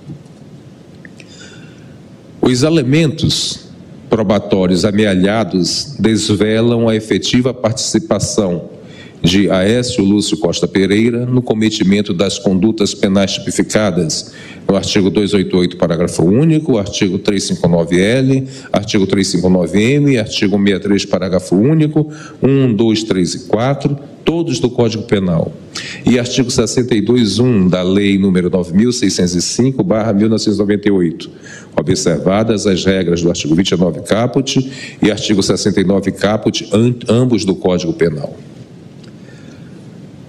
Os elementos probatórios amealhados desvelam a efetiva participação de Aécio Lúcio Costa Pereira no cometimento das condutas penais tipificadas no artigo 288, parágrafo único, artigo 359L, artigo 359M, artigo 63, parágrafo único, 1, 2, 3 e 4, todos do Código Penal. E artigo 62.1 da Lei número 9.605/1998, observadas as regras do artigo 29 caput e artigo 69 caput, ambos do Código Penal.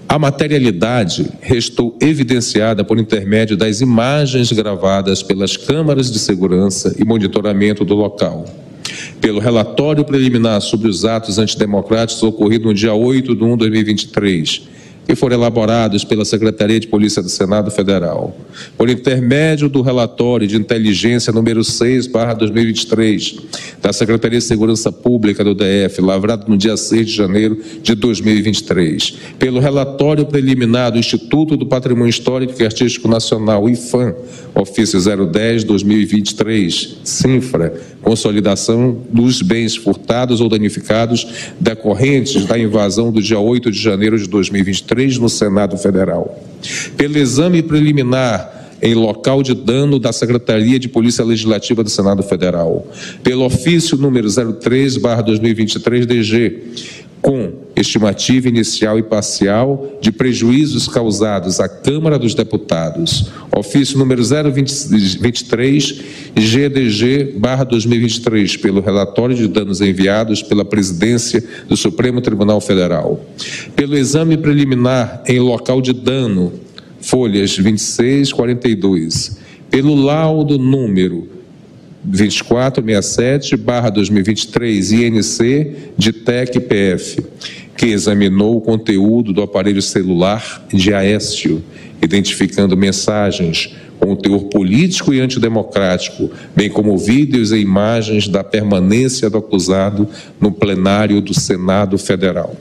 A materialidade restou evidenciada por intermédio das imagens gravadas pelas câmaras de segurança e monitoramento do local, pelo relatório preliminar sobre os atos antidemocráticos ocorrido no dia 8 de 1 de 2023 que foram elaborados pela Secretaria de Polícia do Senado Federal, por intermédio do relatório de inteligência número 6, 2023, da Secretaria de Segurança Pública do DF, lavrado no dia 6 de janeiro de 2023, pelo relatório preliminar do Instituto do Patrimônio Histórico e Artístico Nacional, IFAM, ofício 010 2023, CINFRA, consolidação dos bens furtados ou danificados decorrentes da invasão do dia 8 de janeiro de 2023 no Senado Federal. Pelo exame preliminar em local de dano da Secretaria de Polícia Legislativa do Senado Federal, pelo ofício número 03/2023 DG, com estimativa inicial e parcial de prejuízos causados à Câmara dos Deputados, ofício número 023 GDG/2023, pelo relatório de danos enviados pela Presidência do Supremo Tribunal Federal, pelo exame preliminar em local de dano, folhas 26 42, pelo laudo número 2467-2023 INC de TEC-PF, que examinou o conteúdo do aparelho celular de Aécio, identificando mensagens com teor político e antidemocrático, bem como vídeos e imagens da permanência do acusado no plenário do Senado Federal.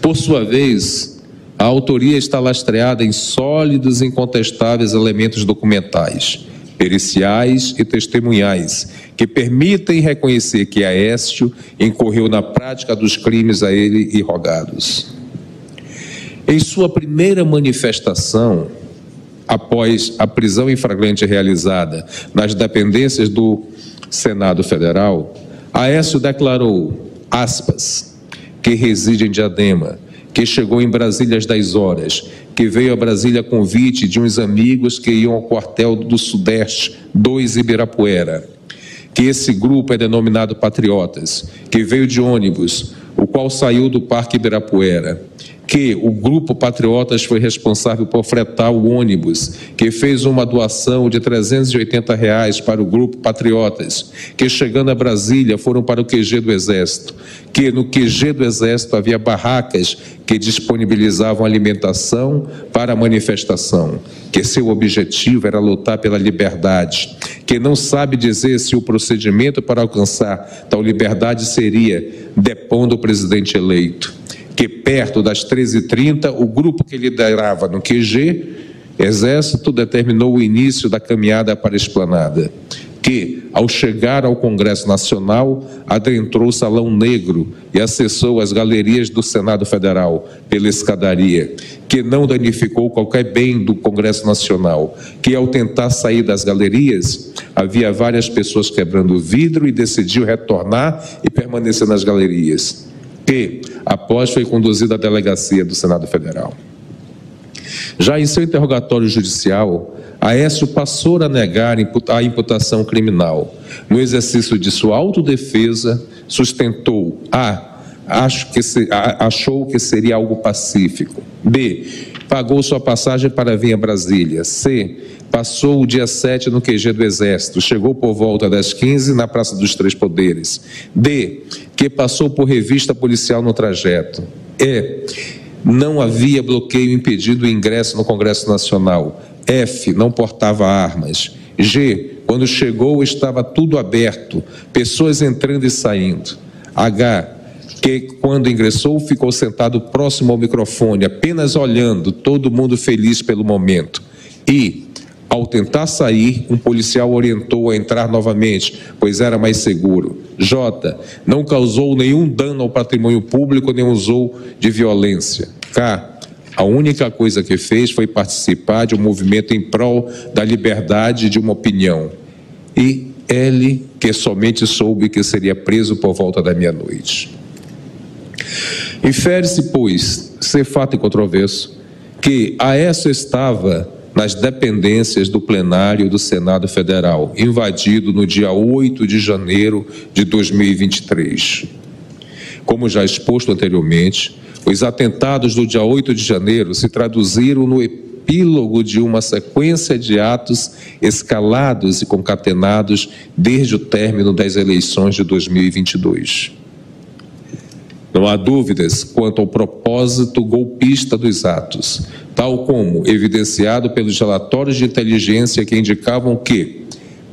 Por sua vez, a autoria está lastreada em sólidos e incontestáveis elementos documentais, periciais e testemunhais, que permitem reconhecer que Aécio incorreu na prática dos crimes a ele irrogados. Em sua primeira manifestação, após a prisão em flagrante realizada nas dependências do Senado Federal, Aécio declarou, aspas, que reside em Diadema, que chegou em Brasília às 10 horas, que veio a Brasília a convite de uns amigos que iam ao quartel do Sudeste 2 Ibirapuera, que esse grupo é denominado Patriotas, que veio de ônibus, o qual saiu do Parque Ibirapuera, que o Grupo Patriotas foi responsável por fretar o ônibus, que fez uma doação de 380 reais para o Grupo Patriotas, que chegando a Brasília foram para o QG do Exército, que no QG do Exército havia barracas que disponibilizavam alimentação para a manifestação, que seu objetivo era lutar pela liberdade, que não sabe dizer se o procedimento para alcançar tal liberdade seria depondo o presidente eleito que perto das 13h30, o grupo que liderava no QG, Exército, determinou o início da caminhada para a esplanada, que, ao chegar ao Congresso Nacional, adentrou o Salão Negro e acessou as galerias do Senado Federal pela escadaria, que não danificou qualquer bem do Congresso Nacional, que, ao tentar sair das galerias, havia várias pessoas quebrando vidro e decidiu retornar e permanecer nas galerias que, após, foi conduzido à delegacia do Senado Federal. Já em seu interrogatório judicial, Aécio passou a negar a imputação criminal. No exercício de sua autodefesa, sustentou A. Acho que se, a, achou que seria algo pacífico. B. Pagou sua passagem para vir a Brasília. C Passou o dia 7 no QG do Exército, chegou por volta das 15 na Praça dos Três Poderes. D. Que passou por revista policial no trajeto. E. Não havia bloqueio impedindo o ingresso no Congresso Nacional. F. Não portava armas. G. Quando chegou estava tudo aberto, pessoas entrando e saindo. H que quando ingressou ficou sentado próximo ao microfone, apenas olhando, todo mundo feliz pelo momento. E ao tentar sair, um policial orientou a entrar novamente, pois era mais seguro. J. Não causou nenhum dano ao patrimônio público nem usou de violência. K. A única coisa que fez foi participar de um movimento em prol da liberdade de uma opinião. E L, que somente soube que seria preso por volta da meia-noite. Infere-se, pois, ser fato e controverso, que a essa estava nas dependências do plenário do Senado Federal, invadido no dia 8 de janeiro de 2023. Como já exposto anteriormente, os atentados do dia 8 de janeiro se traduziram no epílogo de uma sequência de atos escalados e concatenados desde o término das eleições de 2022. Não há dúvidas quanto ao propósito golpista dos atos, tal como evidenciado pelos relatórios de inteligência que indicavam que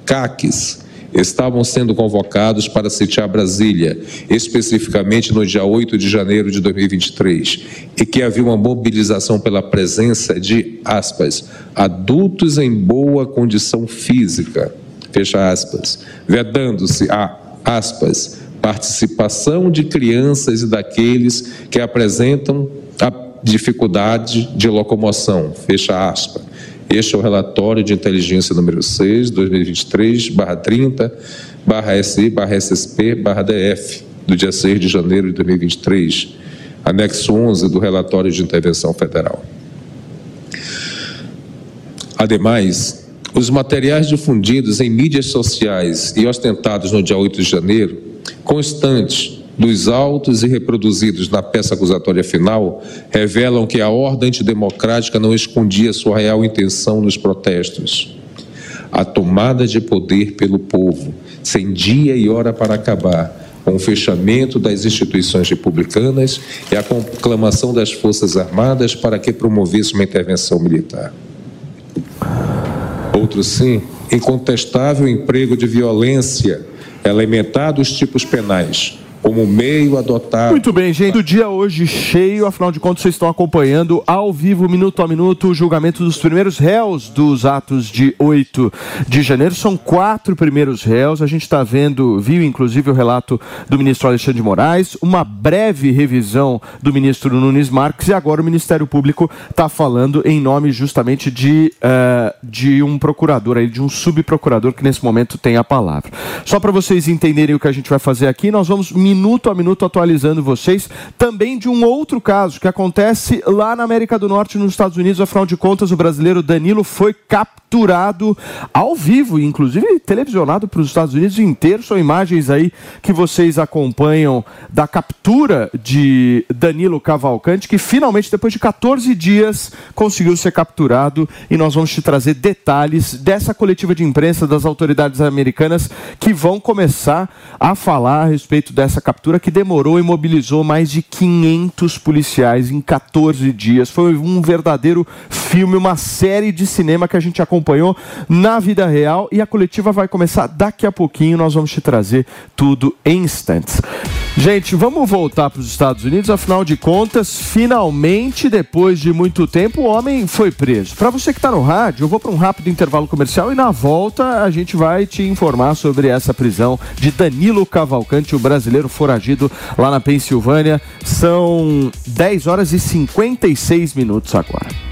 CACs estavam sendo convocados para sitiar Brasília, especificamente no dia 8 de janeiro de 2023, e que havia uma mobilização pela presença de, aspas, adultos em boa condição física, fecha aspas, vedando-se a, aspas, participação de crianças e daqueles que apresentam a dificuldade de locomoção. Fecha aspas. Este é o relatório de inteligência número 6, 2023, barra 30, barra SI, barra SSP, barra DF, do dia 6 de janeiro de 2023, anexo 11 do relatório de intervenção federal. Ademais, os materiais difundidos em mídias sociais e ostentados no dia 8 de janeiro constantes dos autos e reproduzidos na peça acusatória final revelam que a ordem antidemocrática não escondia sua real intenção nos protestos. A tomada de poder pelo povo, sem dia e hora para acabar, com o fechamento das instituições republicanas e a conclamação das Forças Armadas para que promovesse uma intervenção militar. Outro sim, incontestável emprego de violência elementar dos tipos penais como meio adotado. Muito bem, gente. O dia hoje cheio, afinal de contas, vocês estão acompanhando ao vivo, minuto a minuto, o julgamento dos primeiros réus dos atos de 8 de janeiro. São quatro primeiros réus. A gente está vendo, viu inclusive o relato do ministro Alexandre de Moraes, uma breve revisão do ministro Nunes Marques e agora o Ministério Público está falando em nome justamente de, uh, de um procurador, aí, de um subprocurador que nesse momento tem a palavra. Só para vocês entenderem o que a gente vai fazer aqui, nós vamos minuto a minuto atualizando vocês também de um outro caso que acontece lá na América do Norte, nos Estados Unidos. Afinal de contas, o brasileiro Danilo foi capturado ao vivo, inclusive televisionado para os Estados Unidos inteiros. São imagens aí que vocês acompanham da captura de Danilo Cavalcante, que finalmente, depois de 14 dias, conseguiu ser capturado. E nós vamos te trazer detalhes dessa coletiva de imprensa das autoridades americanas que vão começar a falar a respeito dessa captura que demorou e mobilizou mais de 500 policiais em 14 dias. Foi um verdadeiro filme, uma série de cinema que a gente acompanhou na vida real e a coletiva vai começar daqui a pouquinho. Nós vamos te trazer tudo em instantes. Gente, vamos voltar para os Estados Unidos. Afinal de contas, finalmente, depois de muito tempo, o homem foi preso. Para você que está no rádio, eu vou para um rápido intervalo comercial e na volta a gente vai te informar sobre essa prisão de Danilo Cavalcante, o brasileiro foragido lá na Pensilvânia. São 10 horas e 56 minutos agora.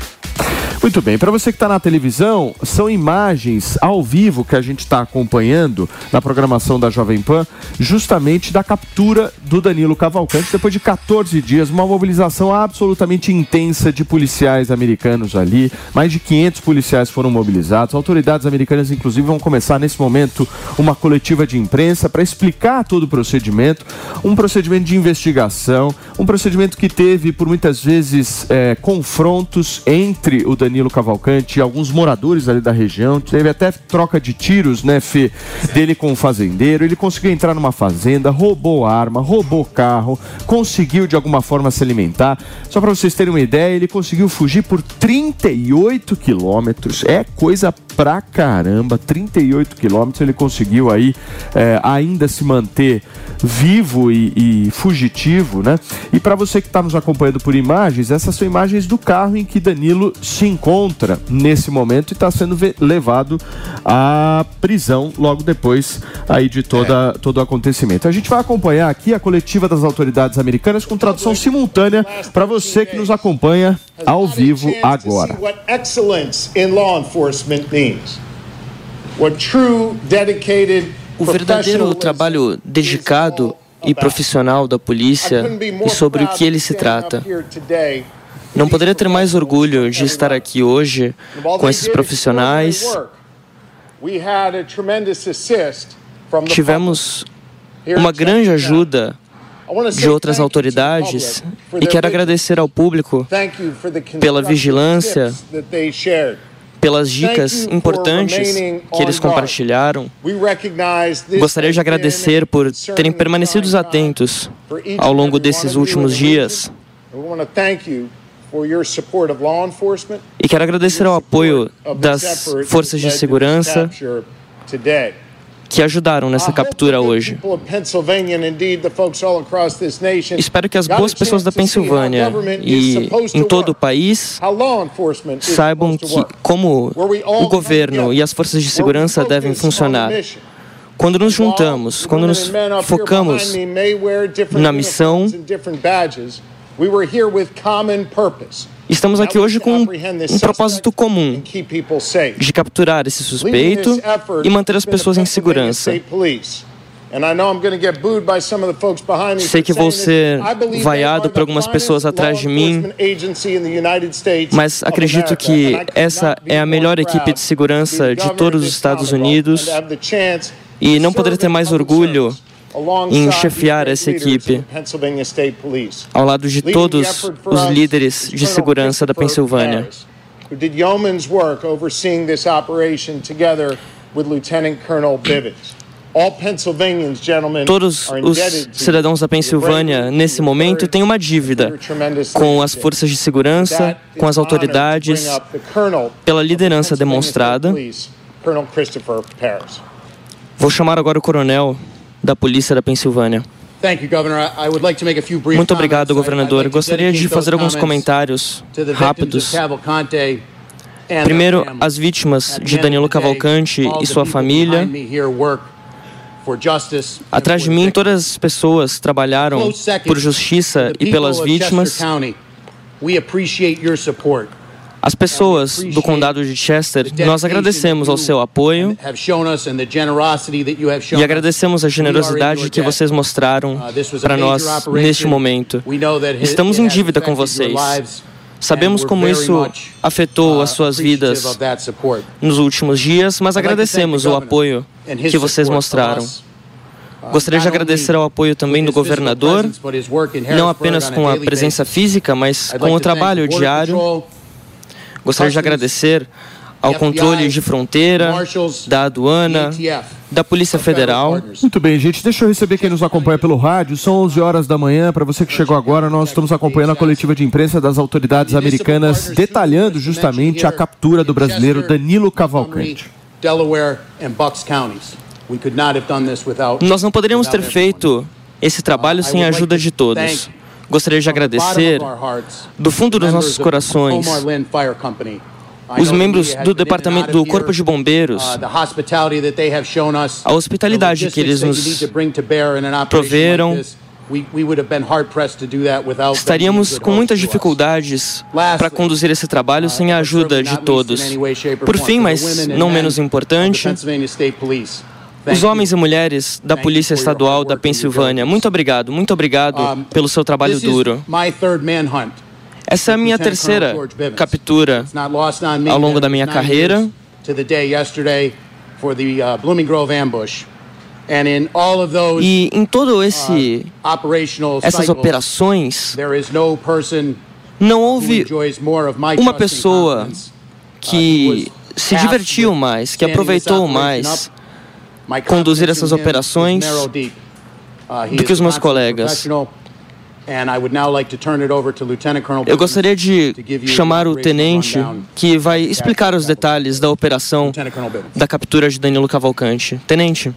Muito bem, para você que está na televisão, são imagens ao vivo que a gente está acompanhando na programação da Jovem Pan, justamente da captura do Danilo Cavalcante, depois de 14 dias, uma mobilização absolutamente intensa de policiais americanos ali. Mais de 500 policiais foram mobilizados. Autoridades americanas, inclusive, vão começar nesse momento uma coletiva de imprensa para explicar todo o procedimento, um procedimento de investigação, um procedimento que teve, por muitas vezes, é, confrontos entre o Danilo Danilo Cavalcante alguns moradores ali da região. Teve até troca de tiros, né, Fê, dele com o fazendeiro. Ele conseguiu entrar numa fazenda, roubou arma, roubou carro, conseguiu de alguma forma se alimentar. Só para vocês terem uma ideia, ele conseguiu fugir por 38 quilômetros. É coisa pra caramba, 38 quilômetros. Ele conseguiu aí é, ainda se manter vivo e, e fugitivo, né? E para você que está nos acompanhando por imagens, essas são imagens do carro em que Danilo se encontra nesse momento e está sendo levado à prisão logo depois aí de toda, é. todo o acontecimento. A gente vai acompanhar aqui a coletiva das autoridades americanas com tradução simultânea para você que nos acompanha ao vivo agora. What true dedicated o verdadeiro trabalho dedicado e profissional da polícia e sobre o que ele se trata. Não poderia ter mais orgulho de estar aqui hoje com esses profissionais. Tivemos uma grande ajuda de outras autoridades e quero agradecer ao público pela vigilância pelas dicas importantes que eles compartilharam. Gostaria de agradecer por terem permanecido atentos ao longo desses últimos dias. E quero agradecer ao apoio das forças de segurança que ajudaram nessa captura hoje. Espero que as boas pessoas da Pensilvânia e em todo o país saibam que, como o governo e as forças de segurança devem funcionar. Quando nos juntamos, quando nos focamos na missão, Estamos aqui hoje com um propósito comum de capturar esse suspeito e manter as pessoas em segurança. Sei que vou ser vaiado por algumas pessoas atrás de mim, mas acredito que essa é a melhor equipe de segurança de todos os Estados Unidos e não poderia ter mais orgulho em chefiar essa equipe, ao lado de todos os líderes de segurança da Pensilvânia. Todos os cidadãos da Pensilvânia, nesse momento, têm uma dívida com as forças de segurança, com as autoridades, pela liderança demonstrada. Vou chamar agora o coronel da Polícia da Pensilvânia. Muito obrigado, governador. Gostaria de fazer alguns comentários rápidos. Primeiro, as vítimas de Danilo Cavalcante e sua família. Atrás de mim, todas as pessoas trabalharam por justiça e pelas vítimas. As pessoas do condado de Chester, nós agradecemos ao seu apoio e agradecemos a generosidade que vocês mostraram para nós neste momento. Estamos em dívida com vocês. Sabemos como isso afetou as suas vidas nos últimos dias, mas agradecemos o apoio que vocês mostraram. Gostaria de agradecer ao apoio também do governador, não apenas com a presença física, mas com o trabalho diário. Gostaria de agradecer ao controle de fronteira, da aduana, da Polícia Federal. Muito bem, gente. Deixa eu receber quem nos acompanha pelo rádio. São 11 horas da manhã. Para você que chegou agora, nós estamos acompanhando a coletiva de imprensa das autoridades americanas, detalhando justamente a captura do brasileiro Danilo Cavalcante. Nós não poderíamos ter feito esse trabalho sem a ajuda de todos. Gostaria de agradecer, do fundo dos nossos corações, os membros do departamento do Corpo de Bombeiros, a hospitalidade que eles nos proveram. Estaríamos com muitas dificuldades para conduzir esse trabalho sem a ajuda de todos. Por fim, mas não menos importante, os homens e mulheres da Polícia Estadual da Pensilvânia, muito obrigado, muito obrigado pelo seu trabalho duro. Essa é a minha terceira captura ao longo da minha carreira. E em todo esse essas operações não houve uma pessoa que se divertiu mais, que aproveitou mais conduzir essas operações do que os meus colegas. Eu gostaria de chamar o tenente que vai explicar os detalhes da operação da captura de Danilo Cavalcante. Tenente.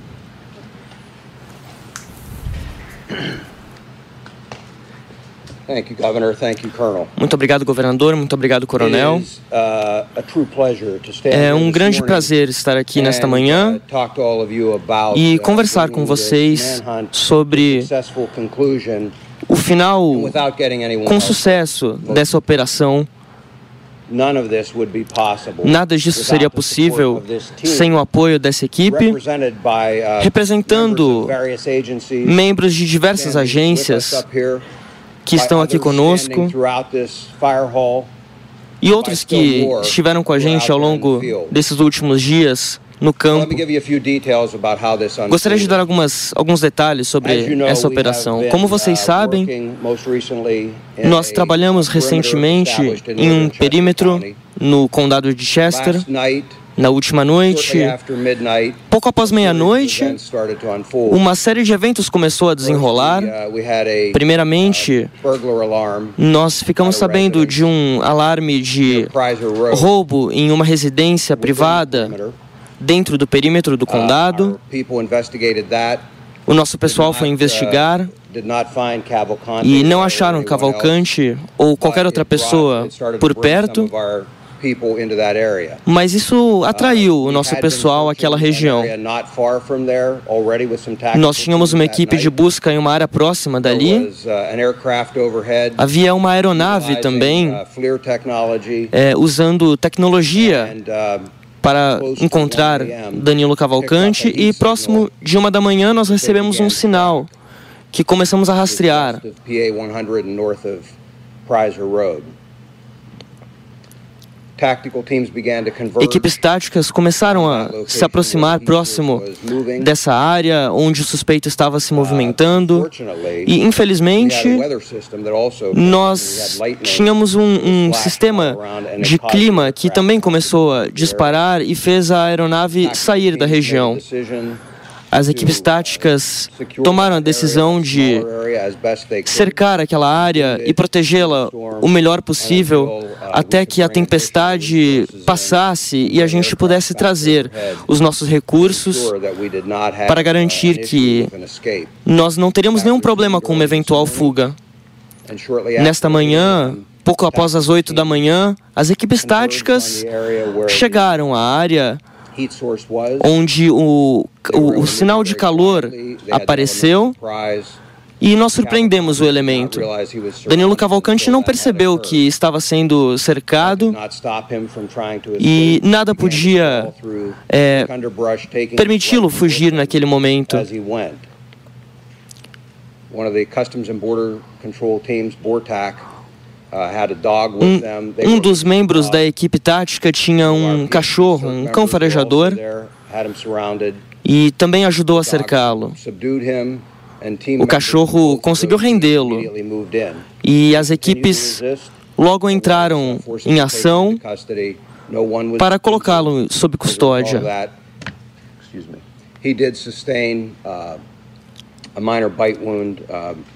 Muito obrigado, governador. Muito obrigado, coronel. Uh, é um grande prazer estar aqui nesta manhã uh, e uh, conversar com vocês sobre o final com sucesso dessa operação. Nada disso seria possível sem o apoio dessa equipe, representando membros de diversas agências que estão aqui conosco e outros que estiveram com a gente ao longo desses últimos dias no campo. Gostaria de dar algumas, alguns detalhes sobre essa operação. Como vocês uh, sabem, nós trabalhamos recentemente em um perímetro no condado de Chester na última noite, pouco após meia-noite, uma série de eventos começou a desenrolar. Uh, Primeiramente, uh, nós ficamos sabendo de um alarme de roubo em uma residência privada dentro do perímetro do uh, condado. O nosso pessoal foi investigar e não acharam Cavalcante ou qualquer outra pessoa por perto. Mas isso atraiu o nosso pessoal àquela região. Nós tínhamos uma equipe de busca em uma área próxima dali. Uh, Havia uma aeronave também uh, é, usando tecnologia uh, para encontrar Danilo Cavalcante e próximo de uma da manhã nós recebemos um sinal que começamos a rastrear. Equipes táticas começaram a se aproximar próximo dessa área onde o suspeito estava se uh, movimentando. e, infelizmente, nós tínhamos um, um sistema de clima que também começou a disparar e fez a aeronave sair da região. As equipes táticas tomaram a decisão de cercar aquela área e protegê-la o melhor possível até que a tempestade passasse e a gente pudesse trazer os nossos recursos para garantir que nós não teríamos nenhum problema com uma eventual fuga. Nesta manhã, pouco após as 8 da manhã, as equipes táticas chegaram à área onde o, o, o sinal de calor apareceu e nós surpreendemos o elemento. Danilo Cavalcante não percebeu que estava sendo cercado e nada podia é, permiti-lo fugir naquele momento. Um, um dos membros da equipe tática tinha um cachorro, um cão farejador, e também ajudou a cercá-lo. O cachorro conseguiu rendê-lo. e as equipes logo entraram em ação para colocá-lo sob custódia.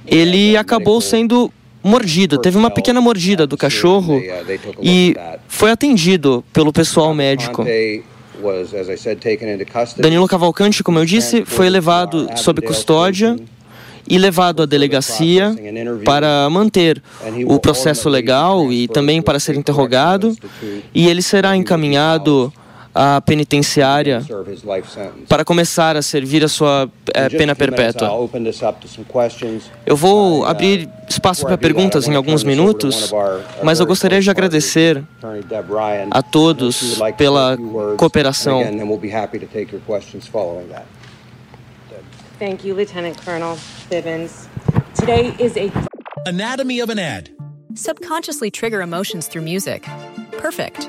Ele acabou sendo mordido, teve uma pequena mordida do cachorro e foi atendido pelo pessoal médico. Danilo Cavalcante, como eu disse, foi levado sob custódia e levado à delegacia para manter o processo legal e também para ser interrogado, e ele será encaminhado à penitenciária para começar a servir a sua é, pena perpétua. Eu vou abrir espaço para perguntas em alguns minutos, mas eu gostaria de agradecer a todos pela cooperação. Thank you, Lieutenant Colonel Bivens. Today is a anatomy of an ad. Subconsciously trigger emotions through music. Perfect.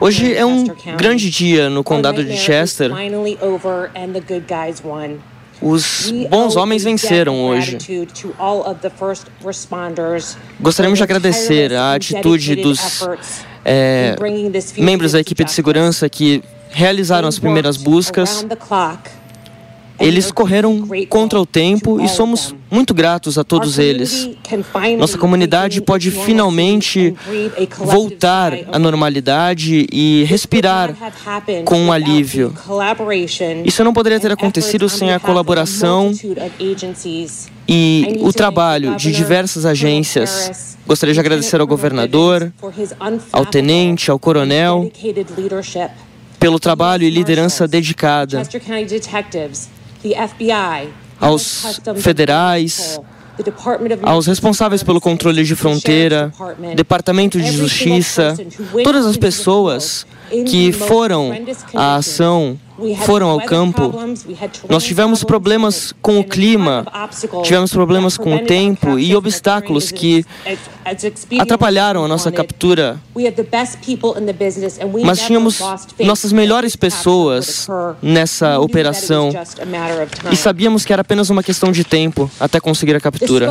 Hoje é um grande dia no condado de Chester. Os bons homens venceram hoje. Gostaríamos de agradecer a atitude dos é, membros da equipe de segurança que realizaram as primeiras buscas eles correram contra o tempo e somos muito gratos a todos eles. Nossa comunidade pode finalmente voltar à normalidade e respirar com um alívio. Isso não poderia ter acontecido sem a colaboração e o trabalho de diversas agências. Gostaria de agradecer ao governador, ao tenente, ao coronel, pelo trabalho e liderança dedicada aos federais, aos responsáveis pelo controle de fronteira, Departamento de Justiça, todas as pessoas que foram à ação foram ao campo. Nós tivemos problemas com o clima, tivemos problemas com o tempo e obstáculos que atrapalharam a nossa captura. Mas tínhamos nossas melhores pessoas nessa operação e sabíamos que era apenas uma questão de tempo até conseguir a captura.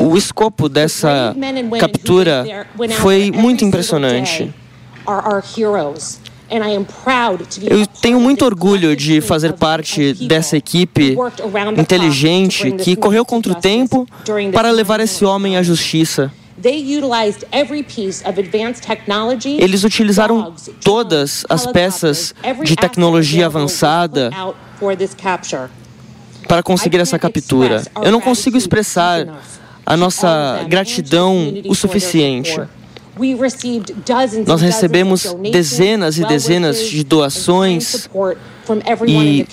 O escopo dessa captura foi muito impressionante. Eu tenho muito orgulho de fazer parte dessa equipe inteligente que correu contra o tempo para levar esse homem à justiça. Eles utilizaram todas as peças de tecnologia avançada para conseguir essa captura. Eu não consigo expressar a nossa gratidão o suficiente. Nós recebemos dezenas e dezenas de doações e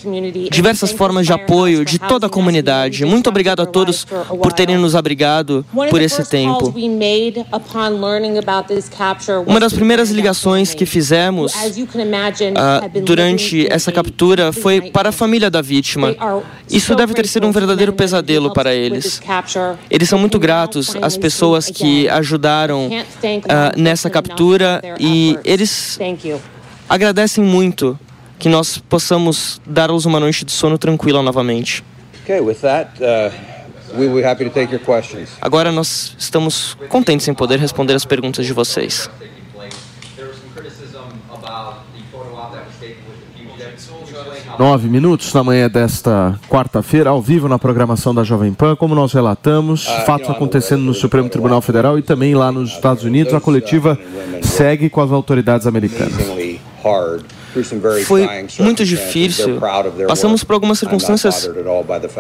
diversas formas de apoio de toda a comunidade. Muito obrigado a todos por terem nos abrigado por esse tempo. Uma das primeiras ligações que fizemos uh, durante essa captura foi para a família da vítima. Isso deve ter sido um verdadeiro pesadelo para eles. Eles são muito gratos às pessoas que ajudaram uh, nessa captura e eles agradecem muito que nós possamos dar-lhes uma noite de sono tranquila novamente. Okay, with that, uh, we will be happy to take your questions. Agora nós estamos contentes em poder responder as perguntas de vocês. Nove minutos na manhã desta quarta-feira, ao vivo na programação da Jovem Pan, como nós relatamos, Ah, fatos acontecendo no Supremo Tribunal Federal e também lá nos Estados Unidos. A coletiva segue com as autoridades americanas. Foi muito difícil. Passamos por algumas circunstâncias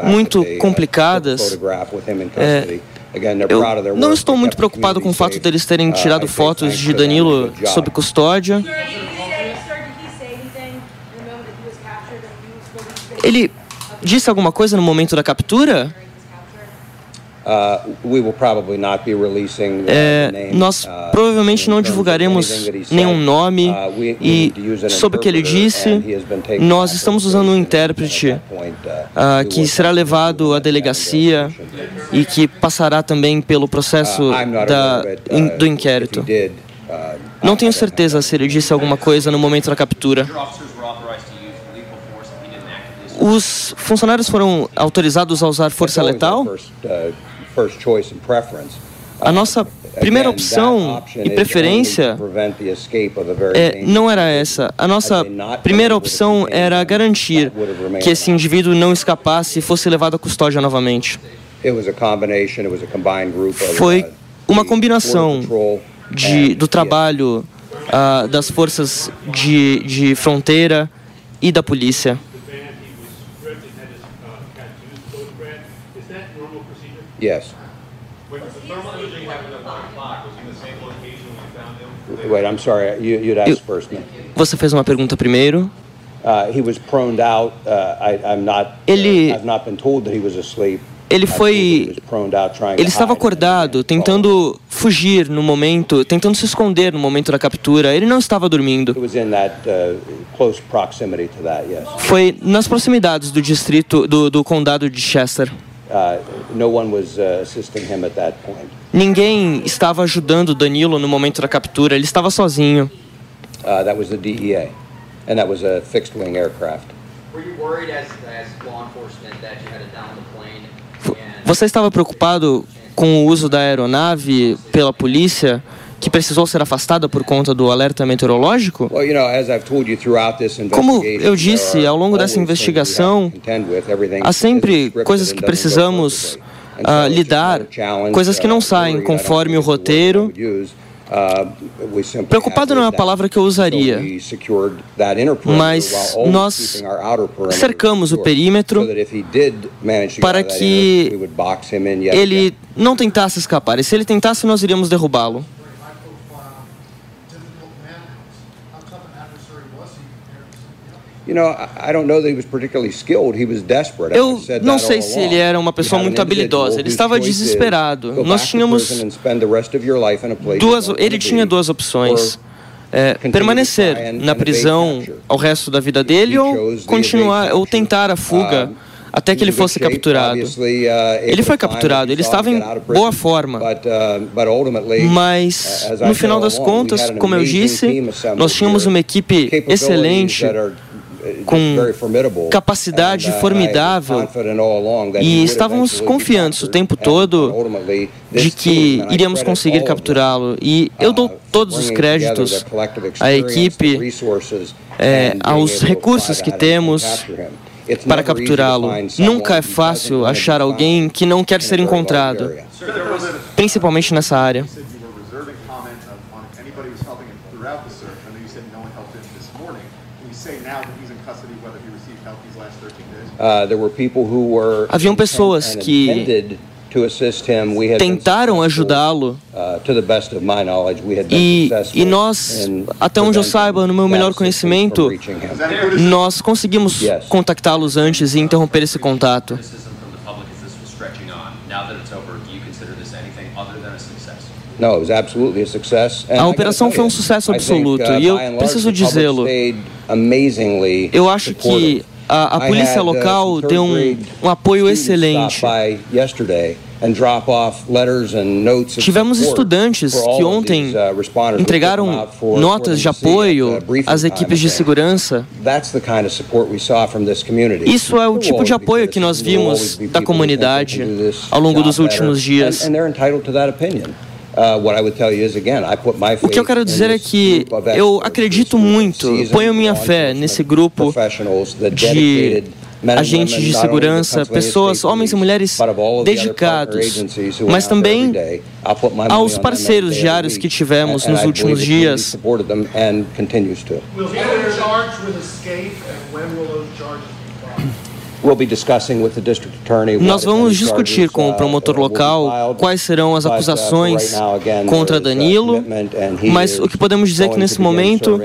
muito uh, complicadas. É, Eu não estou muito preocupado com o fato deles terem tirado fotos de Danilo sob custódia. Ele disse alguma coisa no momento da captura? Uh, we will probably not be releasing, uh, É, nós uh, provavelmente não divulgaremos nenhum nome Uh, we- we e need to use an sobre o que ele interpreter, disse, nós estamos usando um intérprete ah, que será levado à delegacia e que passará também pelo processo Uh, da, uh, do inquérito. uh, Não tenho certeza se ele disse alguma coisa no momento da captura. Os funcionários foram autorizados a usar força letal? First, uh, first choice and preference. A nossa primeira Again, that opção e preferência é, não era essa. A nossa primeira opção era garantir que esse indivíduo não escapasse e fosse levado à custódia novamente. It was a combination, it was a combined group of, Foi uh, uma combinação de, do trabalho ah, das forças de, de fronteira e da polícia. Yes. Wait, I'm sorry. You, you'd ask first. man. Você fez uma pergunta primeiro. Uh, he was proned out. Uh, I, I'm not. Ele- Uh, I've not been told that he was asleep. Ele foi. was Ele estava acordado, tentando fugir no momento, tentando se esconder no momento da captura. Ele não estava dormindo. Was in uh. Foi nas proximidades do distrito do, do condado de Chester. No one was assisting him at that point. Ninguém estava ajudando Danilo no momento da captura. Ele estava sozinho. Uh, that was the DEA, and that was a fixed-wing aircraft. Were you worried as, as law enforcement that you had to down the plane? Você estava preocupado com o uso da aeronave pela polícia, que precisou ser afastada por conta do alerta meteorológico? Como eu disse ao longo dessa investigação, há sempre coisas que precisamos ah, lidar, coisas que não saem conforme o roteiro. Uh, Preocupado não é a palavra que eu usaria, mas nós cercamos o perímetro para que ele não tentasse escapar. E se ele tentasse, nós iríamos derrubá-lo. You know, I I don't know that he was particularly skilled. He was desperate. Eu não that sei se ele era uma pessoa muito habilidosa. Ele estava desesperado. Nós tínhamos prison and spend the rest of your life in a place you duas. Ele tinha duas opções: É, permanecer na prisão ao resto da vida dele ou continuar ou tentar a fuga até que ele fosse capturado. Uh, Ele foi capturado. Ele estava em boa forma. Uh, Mas, uh, as I no said final das contas, had an como eu disse, nós tínhamos uma equipe excelente, com capacidade uh, formidável. E estávamos confiantes o tempo todo de que iríamos conseguir capturá-lo. E eu dou todos os créditos à equipe, resources, é, aos recursos que temos para capturá-lo. Nunca é fácil achar alguém que não quer ser encontrado, principalmente nessa área. You were reserving comment on if anybody was helping him throughout the search. I know you said no one helped him this morning. Can you say now that he's in custody whether he received help these last 13 days? Uh, there were people who were Haviam pessoas que intended to assist him. We had been Tentaram ajudá-lo Uh, to the best of my knowledge, we had been e, successful e nós, até onde eu saiba, no meu melhor conhecimento, nós conseguimos contactá-los antes e interromper esse contato. A operação foi um sucesso absoluto uh, e eu preciso dizê-lo. Eu acho que. A, a polícia local deu um, um apoio excelente. Tivemos estudantes que ontem entregaram notas de apoio às equipes de segurança. Isso é o tipo de apoio que nós vimos da comunidade ao longo dos últimos dias. O que eu quero dizer é que eu acredito muito, ponho minha fé nesse grupo de agentes de segurança, pessoas, homens e mulheres dedicados, mas também aos parceiros diários que tivemos nos últimos dias. Nós vamos discutir com o promotor local quais serão as acusações contra Danilo, mas o que podemos dizer que nesse momento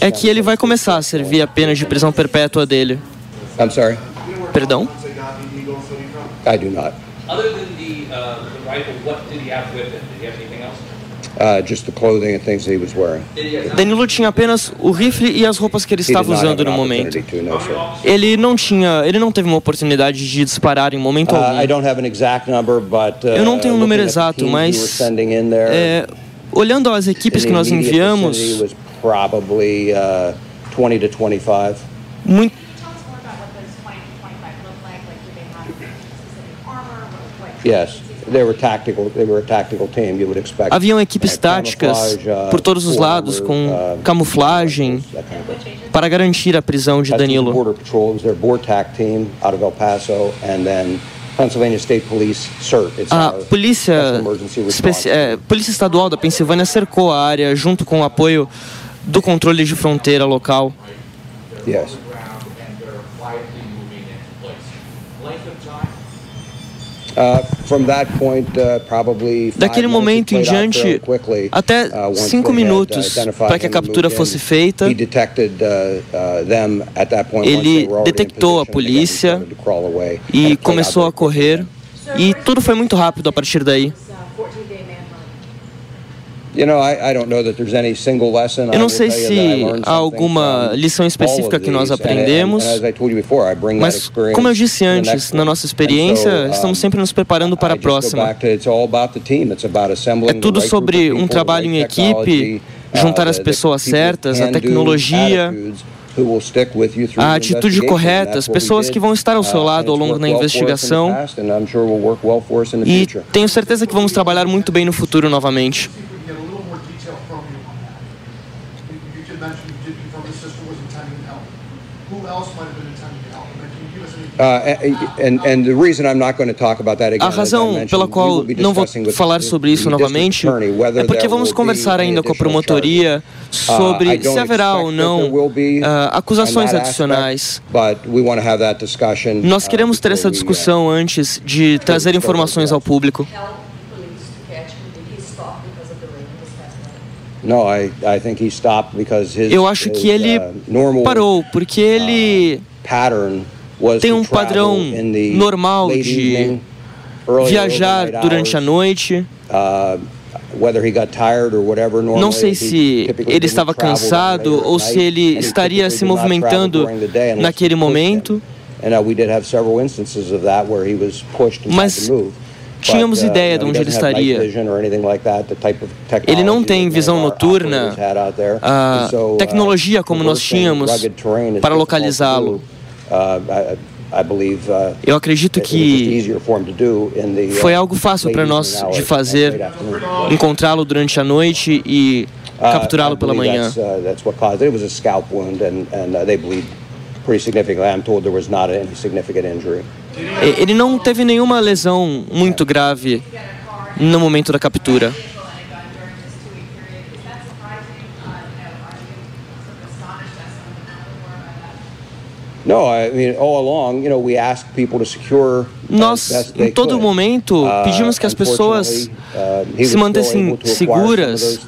é que ele vai começar a servir a pena de prisão perpétua dele. I'm sorry? Perdão? I do not. Other than the, uh, the rifle, what did he have with him? Did he have anything else? Uh, just the clothing and things he was wearing. Danilo tinha apenas o rifle e as roupas que ele estava usando no momento. Ele não tinha, ele não teve uma oportunidade de disparar em momento Uh, algum. I don't have an exact number, but uh, Eu não tenho um número exato, mas é, olhando as equipes que nós enviamos, vicinity was probably 20 to 25. muito Yes, they were tactical. They were a tactical team. You would expect. haviam equipes táticas uh, por todos os lados com uh, camuflagem para garantir a prisão de Danilo. A polícia, é, polícia estadual da Pensilvânia cercou a área junto com o apoio do controle de fronteira local. Yes. Uh, from that point, uh, probably five Daquele minutes, momento it em diante, quickly, até uh, cinco uh, minutos para que a captura fosse feita. He detected uh, uh, them at that point, once they Ele detectou a polícia e começou a correr. E tudo foi muito rápido a partir daí. You know, I, I don't know that there's any single lesson. I Eu não sei se há alguma lição específica que nós aprendemos, mas como eu disse antes, na nossa experiência, estamos sempre nos preparando para a próxima. É tudo sobre um trabalho the em equipe, uh, juntar as pessoas certas, a tecnologia, a the atitude correta, as pessoas que vão estar ao seu uh, lado ao longo da investigação. E tenho certeza que vamos trabalhar muito bem no futuro novamente. get a little more detail from you. You, you did mention you did confirm the sister was intending to help. Who else might have been intending to help? And then can you give us any Uh, and, and the reason I'm not going to talk about that again, A razão pela qual não vou falar sobre isso novamente é porque vamos conversar ainda com a promotoria. Uh, sobre se haverá ou não ah, on acusações adicionais. aspect, but we want to have that discussion, Nós uh, queremos ter essa uh, discussão antes de trazer informações ao público. No, I, I think he stopped because his, Eu acho que ele uh, parou porque ele tem um padrão normal de viajar durante a noite. Uh, Não sei se ele estava cansado ou se ele estaria se movimentando naquele momento. uh, Mas tínhamos uh, ideia de onde ele estaria. Ele não tem visão noturna, a tecnologia como nós tínhamos para localizá-lo. Uh, uh, Eu acredito que uh, foi algo fácil para nós de fazer, encontrá-lo durante a noite e capturá-lo pela manhã. Ele não teve nenhuma lesão muito grave no momento da captura. No, I mean, all along, you know, we ask people to secure Nós, em todo momento, Uh, pedimos que as pessoas uh, se mantessem seguras.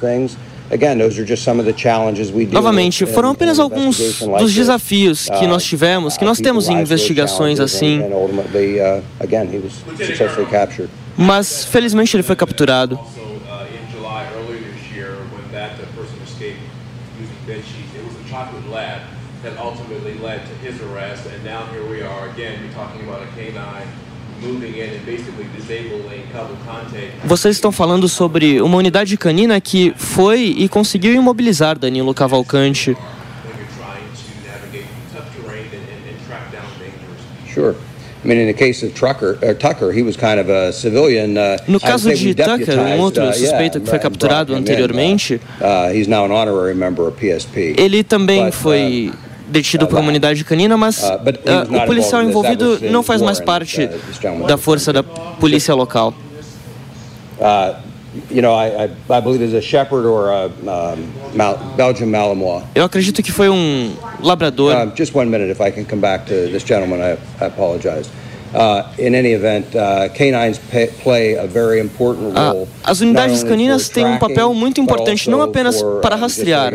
Novamente, foram apenas alguns dos desafios que Uh, nós tivemos, que nós people temos em investigações assim, uh, mas felizmente ele foi capturado. Also, uh, in July earlier this year, when that uh, person escaped using bed sheets, it was a chocolate lab that ultimately led to his arrest. And now here we are again, you're talking about a canine moving in and basically disabling Cavalcante. Vocês estão falando sobre uma unidade canina que foi e conseguiu imobilizar Danilo Cavalcante. Sure. I mean, in the case of Trucker, uh, Tucker, he was kind of a civilian. Uh, No caso de Tucker, um outro suspeito que foi capturado anteriormente, Uh, ele também foi detido por uma unidade canina, mas Uh, not o policial envolvido não faz mais parte uh, da força da polícia local. Uh. Eu acredito que foi um labrador. Just one minute, if I can come back to this gentleman, I apologize. In any event, canines pay, play a very important role. as unidades caninas têm um papel muito importante, não apenas para uh, rastrear,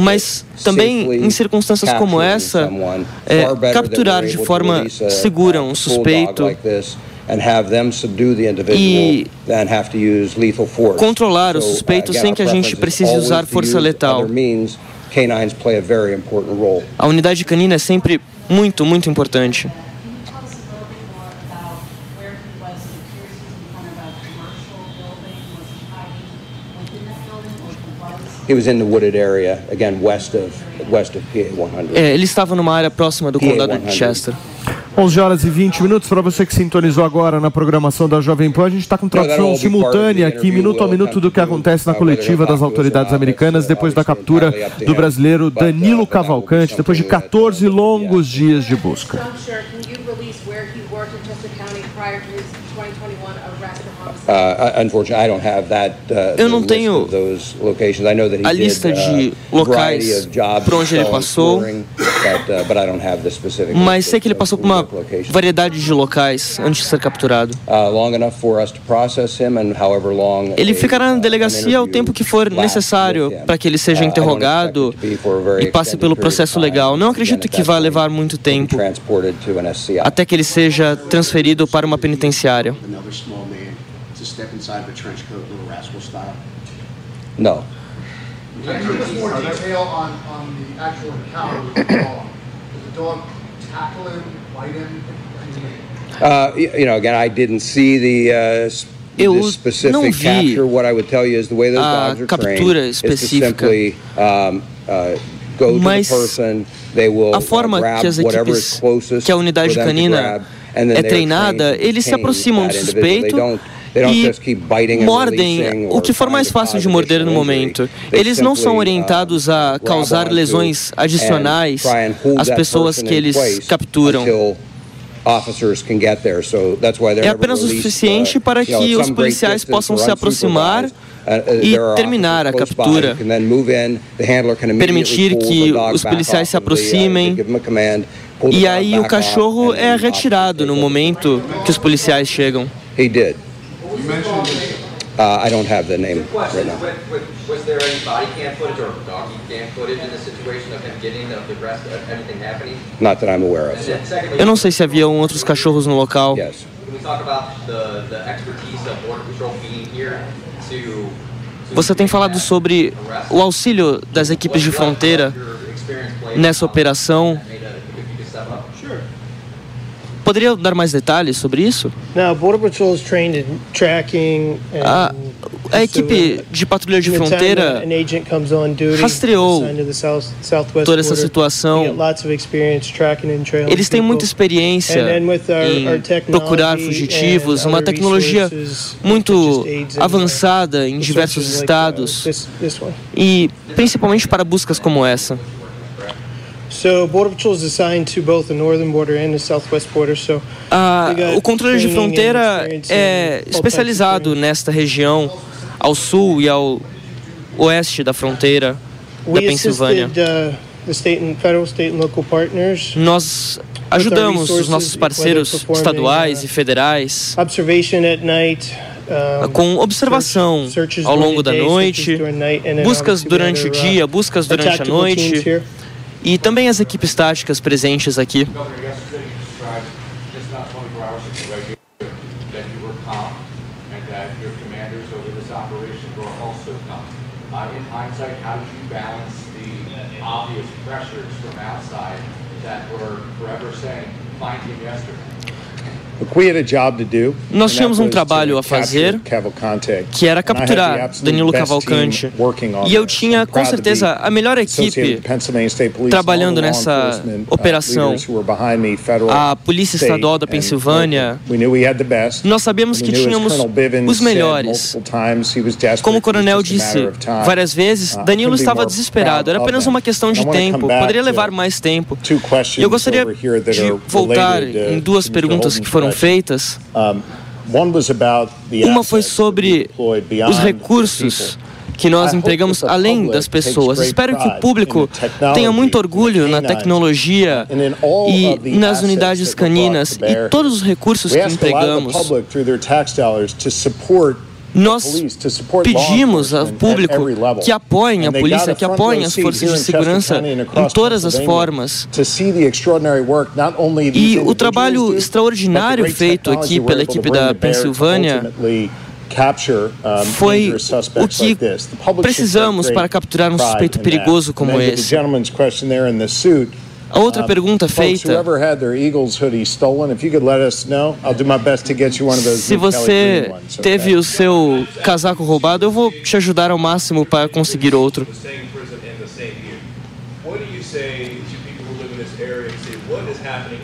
mas também em circunstâncias como essa, é, capturar de forma segura um suspeito like this and have them subdue the individual E than have to use lethal force. controlar o suspeito sem que a gente precise usar força letal. A unidade canina é sempre muito, muito importante. He was in the wooded area, again, west of, west of PA 100. É, ele estava numa área próxima do condado de 100. Chester. 11 horas e 20 minutos. Para você que sintonizou agora na programação da Jovem Pan, a gente está com tradução simultânea aqui, minuto a minuto, do que acontece na coletiva das autoridades americanas depois da captura do brasileiro Danilo Cavalcante, depois de 14 longos dias de busca. I'm sure. Can you release where he worked in Chester County prior to his 2021 arrest for homicide? Uh, unfortunately, I don't have that. Uh, Eu não the list tenho of those locations. I know that he a did, lista de uh, locais por onde ele passou. uh, but I don't have the specific. Mas sei que ele passou por uma variedade de locais antes de ser capturado. Uh, long enough for us to process him, and however long. Ele ficará na delegacia o tempo que for necessário para que ele seja interrogado e passe pelo processo legal. Não acredito que vá levar muito tempo transported to an SCI. até que ele seja transferido para uma penitenciária. Another small man to step inside of a trench coat, little rascal style. No. Can you give us more detail on, on the actual encounter with the dog? Did the dog tackle him, bite him? Uh, you know, again, I didn't see the, uh, Eu não specific vi capture. What I would tell you is the way those a dogs are captura trained is to específica. simply um, uh, go Mas to the person. They will a forma grab que as whatever equipes, is closest que a unidade for them to canina grab, and then é treinada, eles se aproximam do suspeito don't- they don't e mordem o que for mais fácil de morder no momento. Eles não são uh, orientados a causar lesões adicionais às pessoas que eles capturam. É apenas o suficiente uh, para que os policiais possam se aproximar. Uh, e terminar a captura. Permitir que os policiais se aproximem e aí o cachorro é retirado no momento que os policiais chegam. He did. You mentioned Uh, I don't have the name right Question, now. was, was- was there any body cam footage or doggy cam footage in the situation of him getting, of the rest, of everything happening? Not that I'm aware of. And then secondly, Eu não sei se haviam outros cachorros no local. Yes. Can we talk about the, the expertise of Border Patrol being here to Você tem falado sobre o auxílio das equipes de fronteira nessa operação. Poderia dar mais detalhes sobre isso? Now, Border Patrol is trained in tracking and A, a equipe de patrulha de fronteira rastreou toda essa situação. Eles têm muita experiência em procurar fugitivos, uma tecnologia muito avançada em diversos uh, estados e principalmente para buscas como essa. So Border Patrol is assigned to both the northern border and the southwest border. So they got o controle de fronteira é especializado nesta região, ao sul e ao oeste da fronteira da Pensilvânia. uh. Nós ajudamos os nossos parceiros estaduais e federais um, com observação ao longo da noite, buscas durante o dia, uh, buscas durante a noite. E também as equipes táticas presentes aqui. Governor, yesterday you described just not 24 hours ago that you were calm and that your commanders over this operation were also calm. in hindsight, how did you balance the obvious pressures from outside that were forever fine team yesterday? Nós tínhamos um trabalho a fazer que era capturar Danilo Cavalcante. E eu tinha, com certeza, a melhor equipe trabalhando nessa operação. A Polícia Estadual da Pensilvânia. Nós sabíamos que tínhamos os melhores. Como o coronel disse várias vezes, Danilo estava desesperado. Era apenas uma questão de tempo. Poderia levar mais tempo. E eu gostaria de voltar em duas perguntas que foram feitas. Uma foi sobre os recursos que nós empregamos além das pessoas. Espero que o público tenha muito orgulho na tecnologia e nas unidades caninas e todos os recursos que empregamos. Nós pedimos ao público que apoiem a polícia, que apoiem as forças de segurança em todas as formas. E o trabalho extraordinário feito aqui pela equipe da Pensilvânia foi o que precisamos para capturar um suspeito perigoso como esse. A outra pergunta feita. Se você teve o seu casaco roubado, eu vou te ajudar ao máximo para conseguir outro.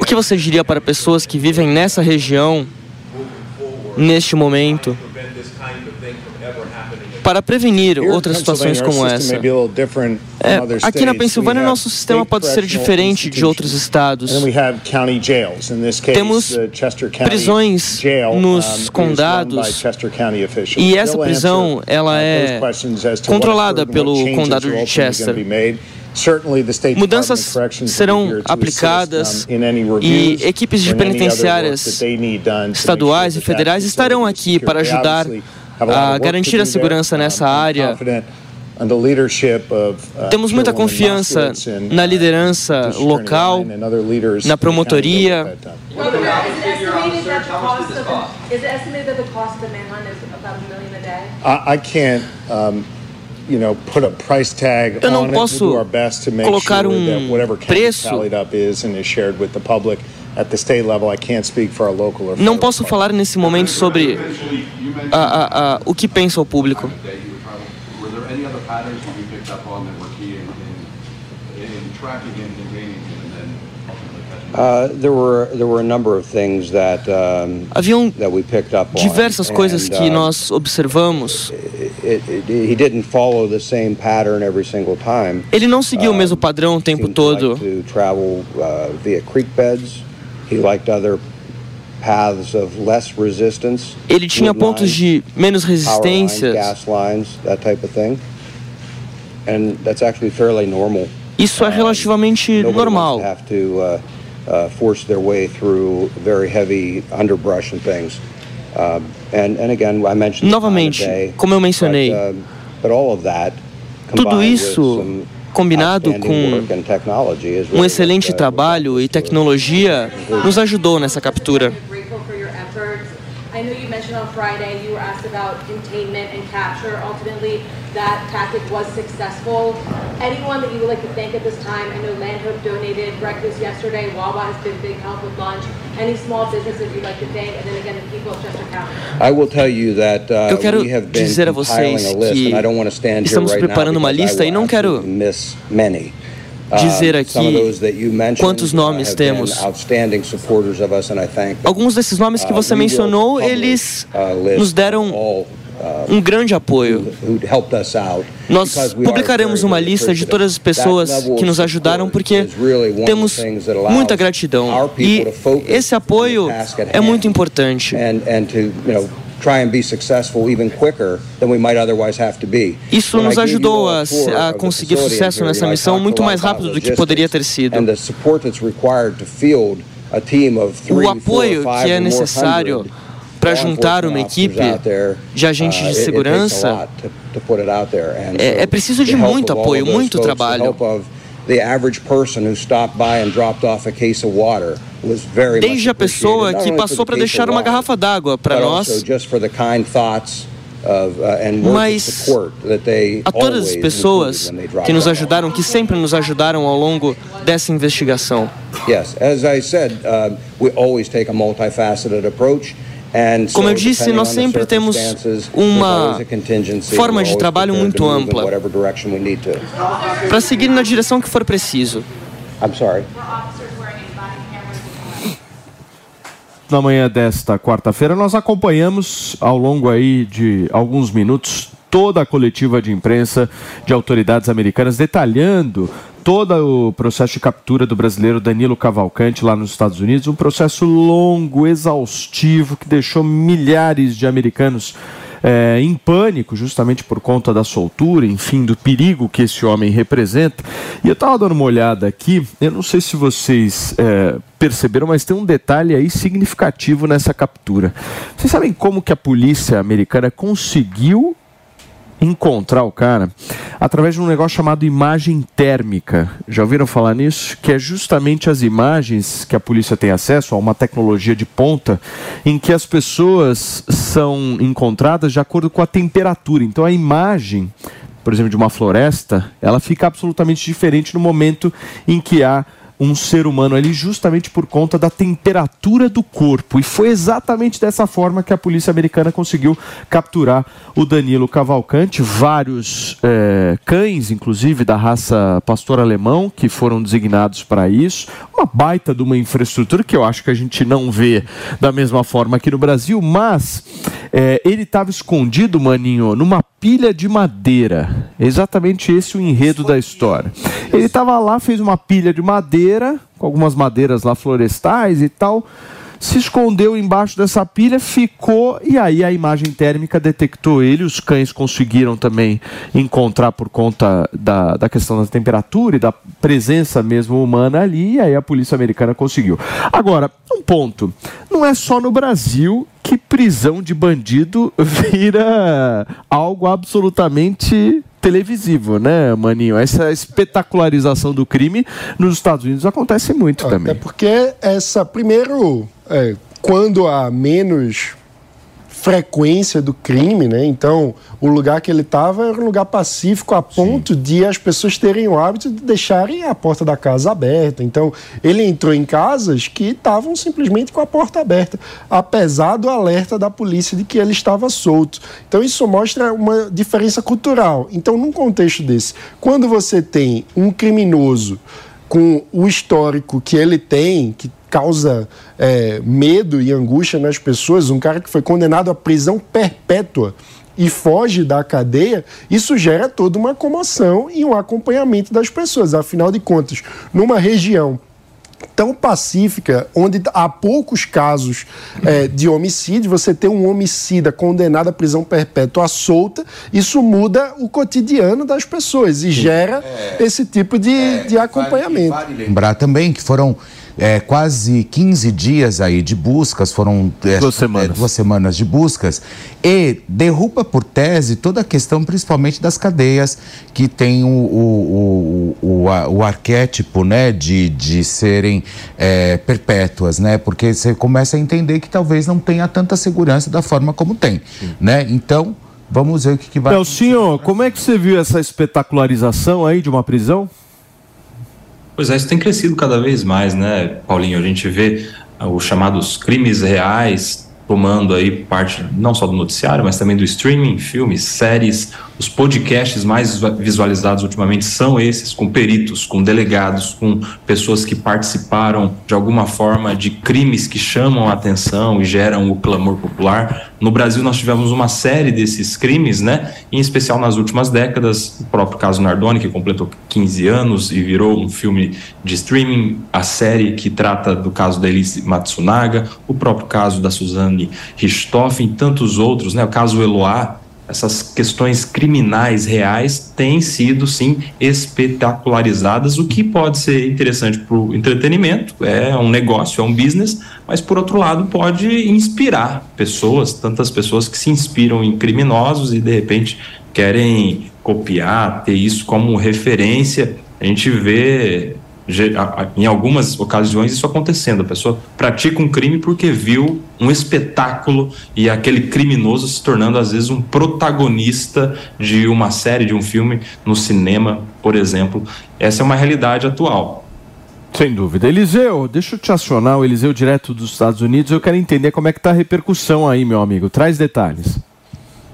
O que você diria para pessoas que vivem nessa região, neste momento? Para prevenir outras situações como essa. É, aqui na Pensilvânia, nosso sistema pode ser diferente de outros estados. Temos prisões nos condados e essa prisão ela é controlada pelo condado de Chester. Mudanças serão aplicadas e equipes de penitenciárias estaduais e federais estarão aqui para ajudar a garantir a segurança nessa área. Temos muita confiança na liderança local, na promotoria. Eu não posso colocar um preço não posso falar nesse momento sobre a, a, a, o que pensa o público. Haviam diversas coisas que uh, nós observamos. Ele não seguiu o mesmo padrão o tempo todo. Ele tinha pontos de menos resistência. And that's actually fairly normal. Isso é relativamente normal. force their way through very heavy underbrush and things. Uh, and, and again, I mentioned Novamente, como eu mencionei, but, uh, but all of that tudo isso combinado com um excelente trabalho e tecnologia, nos ajudou nessa captura. On Friday you were asked about containment and capture. Ultimately, that tactic was successful. Anyone that you would like to thank at this time? I know Landhope donated breakfast yesterday. Wawa has been big help with lunch. Any small businesses you'd like to thank? And then again, the people of Chester County. I will tell you that uh, Eu quero dizer a vocês que and I don't want to stand estamos preparando uma lista e não quero dizer aqui quantos nomes temos. Alguns desses nomes que você mencionou, eles nos deram um grande apoio. Nós publicaremos uma lista de todas as pessoas que nos ajudaram porque temos muita gratidão e esse apoio é muito importante. Isso nos ajudou a, a conseguir sucesso nessa missão muito mais rápido do que poderia ter sido. O apoio que é necessário para juntar uma equipe de agentes de segurança é, é preciso de muito apoio, muito trabalho. Desde a pessoa que passou para deixar uma garrafa d'água para nós. Uh, Mas a todas as pessoas que nos ajudaram, que sempre nos ajudaram ao longo dessa investigação. Como eu disse, nós sempre temos uma forma de trabalho muito ampla para seguir na direção que for preciso. I'm sorry. na manhã desta quarta-feira, nós acompanhamos ao longo aí de alguns minutos toda a coletiva de imprensa de autoridades americanas detalhando todo o processo de captura do brasileiro Danilo Cavalcante lá nos Estados Unidos, um processo longo, exaustivo, que deixou milhares de americanos é, em pânico, justamente por conta da soltura, enfim, do perigo que esse homem representa. E eu estava dando uma olhada aqui, eu não sei se vocês é, perceberam, mas tem um detalhe aí significativo nessa captura. Vocês sabem como que a polícia americana conseguiu encontrar o cara através de um negócio chamado imagem térmica. Já ouviram falar nisso? Que é justamente as imagens que a polícia tem acesso a uma tecnologia de ponta em que as pessoas são encontradas de acordo com a temperatura. Então a imagem, por exemplo, de uma floresta, ela fica absolutamente diferente no momento em que há um ser humano ali justamente por conta da temperatura do corpo. E foi exatamente dessa forma que a polícia americana conseguiu capturar o Danilo Cavalcante. Vários é, cães, inclusive da raça pastor alemão, que foram designados para isso. Uma baita de uma infraestrutura que eu acho que a gente não vê da mesma forma aqui no Brasil, mas é, ele estava escondido, maninho, numa pilha de madeira. Exatamente esse o enredo da história. Ele estava lá, fez uma pilha de madeira, com algumas madeiras lá florestais e tal se escondeu embaixo dessa pilha, ficou e aí a imagem térmica detectou ele. Os cães conseguiram também encontrar por conta da, da questão da temperatura e da presença mesmo humana ali, e aí a polícia americana conseguiu. Agora, um ponto: não é só no Brasil que prisão de bandido vira algo absolutamente televisivo, né, Maninho? Essa espetacularização do crime nos Estados Unidos acontece muito Até também. É porque essa, primeiro, é, quando há menos frequência do crime, né? Então, o lugar que ele estava era um lugar pacífico a ponto Sim. de as pessoas terem o hábito de deixarem a porta da casa aberta. Então, ele entrou em casas que estavam simplesmente com a porta aberta, apesar do alerta da polícia de que ele estava solto. Então, isso mostra uma diferença cultural. Então, num contexto desse, quando você tem um criminoso com o histórico que ele tem, que causa é, medo e angústia nas pessoas, um cara que foi condenado à prisão perpétua e foge da cadeia, isso gera toda uma comoção e um acompanhamento das pessoas. Afinal de contas, numa região tão pacífica, onde há poucos casos é, de homicídio, você ter um homicida condenado à prisão perpétua solta, isso muda o cotidiano das pessoas e gera é, esse tipo de, é, de acompanhamento. Vale, vale lembrar também que foram é, quase 15 dias aí de buscas, foram é, duas, semanas. É, duas semanas de buscas, e derruba por tese toda a questão, principalmente das cadeias, que tem o, o, o, o, o arquétipo né, de, de serem é, perpétuas, né? Porque você começa a entender que talvez não tenha tanta segurança da forma como tem. Né? Então, vamos ver o que, que vai. senhor, como é que você viu essa espetacularização aí de uma prisão? Pois é, isso tem crescido cada vez mais, né, Paulinho? A gente vê os chamados crimes reais tomando aí parte não só do noticiário, mas também do streaming, filmes, séries, os podcasts mais visualizados ultimamente são esses, com peritos, com delegados, com pessoas que participaram de alguma forma de crimes que chamam a atenção e geram o clamor popular. No Brasil, nós tivemos uma série desses crimes, né? Em especial nas últimas décadas, o próprio caso Nardoni, que completou 15 anos e virou um filme de streaming, a série que trata do caso da Elise Matsunaga, o próprio caso da Suzane Richthofen e tantos outros, né? O caso Eloá, essas questões criminais reais têm sido, sim, espetacularizadas, o que pode ser interessante para o entretenimento, é um negócio, é um business, mas, por outro lado, pode inspirar pessoas, tantas pessoas que se inspiram em criminosos e, de repente, querem copiar, ter isso como referência. A gente vê em algumas ocasiões isso acontecendo. A pessoa pratica um crime porque viu um espetáculo e aquele criminoso se tornando às vezes um protagonista de uma série, de um filme no cinema, por exemplo. Essa é uma realidade atual. Sem dúvida. Eliseu, deixa eu te acionar, o Eliseu direto dos Estados Unidos. Eu quero entender como é que está a repercussão aí, meu amigo. Traz detalhes.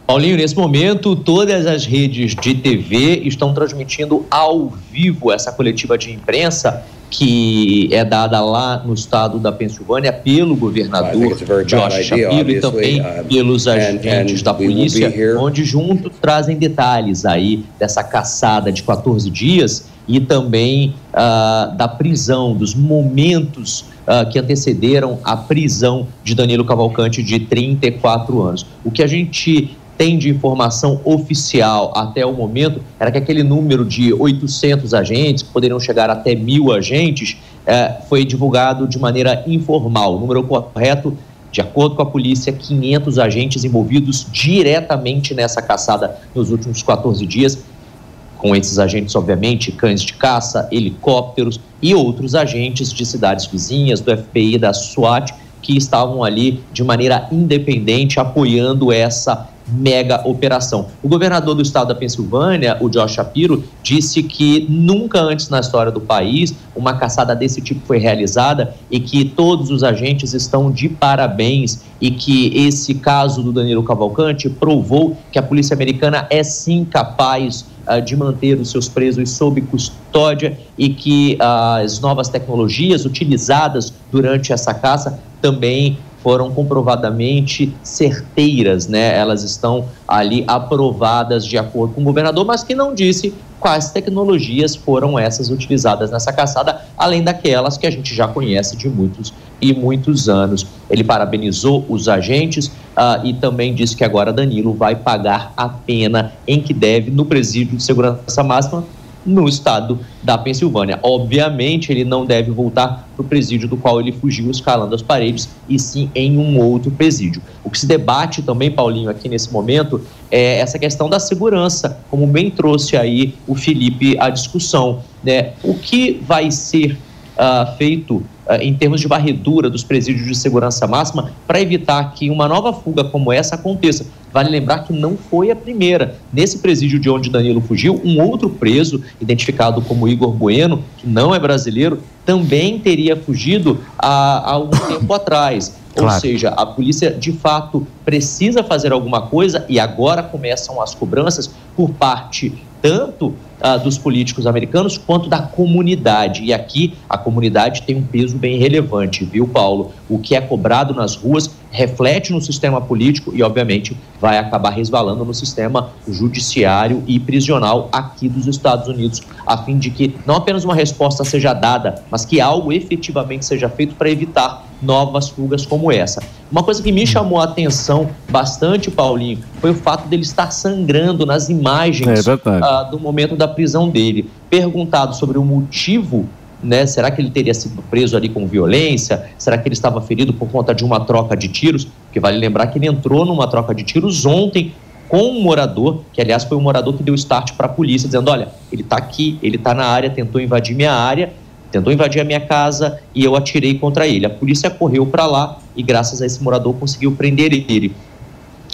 Paulinho, nesse momento, todas as redes de TV estão transmitindo ao vivo essa coletiva de imprensa que é dada lá no estado da Pensilvânia pelo governador Josh Shapiro e também pelos agentes da polícia, onde juntos trazem detalhes aí dessa caçada de 14 dias e também uh, da prisão, dos momentos uh, que antecederam a prisão de Danilo Cavalcante, de 34 anos. O que a gente tem de informação oficial até o momento era que aquele número de 800 agentes, que poderiam chegar até mil agentes, eh, foi divulgado de maneira informal. O número correto, de acordo com a polícia, 500 agentes envolvidos diretamente nessa caçada nos últimos 14 dias. Com esses agentes, obviamente, cães de caça, helicópteros e outros agentes de cidades vizinhas, do FBI, da SWAT, que estavam ali de maneira independente apoiando essa mega operação. O governador do estado da Pensilvânia, o Josh Shapiro, disse que nunca antes na história do país uma caçada desse tipo foi realizada e que todos os agentes estão de parabéns e que esse caso do Danilo Cavalcante provou que a polícia americana é sim capaz uh, de manter os seus presos sob custódia e que uh, as novas tecnologias utilizadas durante essa caça também foram comprovadamente certeiras, né? Elas estão ali aprovadas de acordo com o governador, mas que não disse quais tecnologias foram essas utilizadas nessa caçada, além daquelas que a gente já conhece de muitos e muitos anos. Ele parabenizou os agentes uh, e também disse que agora Danilo vai pagar a pena em que deve no presídio de segurança máxima no estado da Pensilvânia. Obviamente, ele não deve voltar para o presídio do qual ele fugiu escalando as paredes, e sim em um outro presídio. O que se debate também, Paulinho, aqui nesse momento, é essa questão da segurança, como bem trouxe aí o Felipe à discussão. Né? O que vai ser uh, feito uh, em termos de varredura dos presídios de segurança máxima para evitar que uma nova fuga como essa aconteça. Vale lembrar que não foi a primeira. Nesse presídio de onde Danilo fugiu, um outro preso, identificado como Igor Bueno, que não é brasileiro, também teria fugido há, há algum tempo atrás. Claro. Ou seja, a polícia de fato precisa fazer alguma coisa e agora começam as cobranças por parte tanto ah, dos políticos americanos quanto da comunidade. E aqui a comunidade tem um peso bem relevante, viu, Paulo? O que é cobrado nas ruas reflete no sistema político e, obviamente, vai acabar resvalando no sistema judiciário e prisional aqui dos Estados Unidos, a fim de que não apenas uma resposta seja dada, mas que algo efetivamente seja feito para evitar novas fugas como essa. Uma coisa que me chamou a atenção bastante, Paulinho, foi o fato dele estar sangrando nas imagens é uh, do momento da prisão dele. Perguntado sobre o motivo né? Será que ele teria sido preso ali com violência? Será que ele estava ferido por conta de uma troca de tiros? Porque vale lembrar que ele entrou numa troca de tiros ontem com um morador, que aliás foi o morador que deu start para a polícia, dizendo: olha, ele está aqui, ele está na área, tentou invadir minha área tentou invadir a minha casa e eu atirei contra ele. A polícia correu para lá e, graças a esse morador, conseguiu prender ele.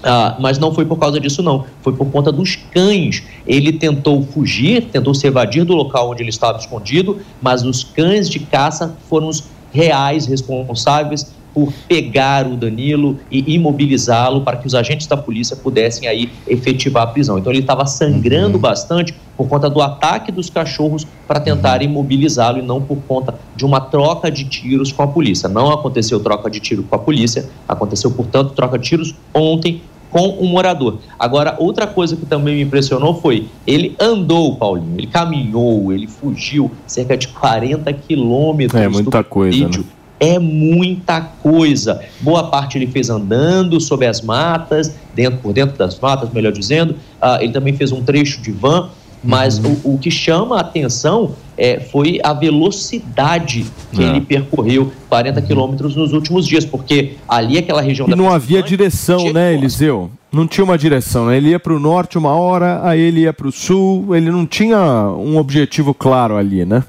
Ah, mas não foi por causa disso, não. Foi por conta dos cães. Ele tentou fugir, tentou se evadir do local onde ele estava escondido, mas os cães de caça foram os reais responsáveis por pegar o Danilo e imobilizá-lo para que os agentes da polícia pudessem aí efetivar a prisão. Então ele estava sangrando uhum. bastante por conta do ataque dos cachorros para tentar uhum. imobilizá-lo e não por conta de uma troca de tiros com a polícia. Não aconteceu troca de tiro com a polícia, aconteceu, portanto, troca de tiros ontem com um morador. Agora, outra coisa que também me impressionou foi ele andou, Paulinho, ele caminhou, ele fugiu cerca de 40 quilômetros é, muita coisa, vídeo. Né? é muita coisa. Boa parte ele fez andando sobre as matas, dentro por dentro das matas, melhor dizendo. Uh, ele também fez um trecho de van, mas uhum. o, o, que chama a atenção é, foi a velocidade que é. ele percorreu 40 uhum. quilômetros nos últimos dias, porque ali aquela região e da não havia direção, né, Eliseu? Não tinha uma direção, né? Ele ia para o norte uma hora, aí ele ia para o sul, ele não tinha um objetivo claro ali, né?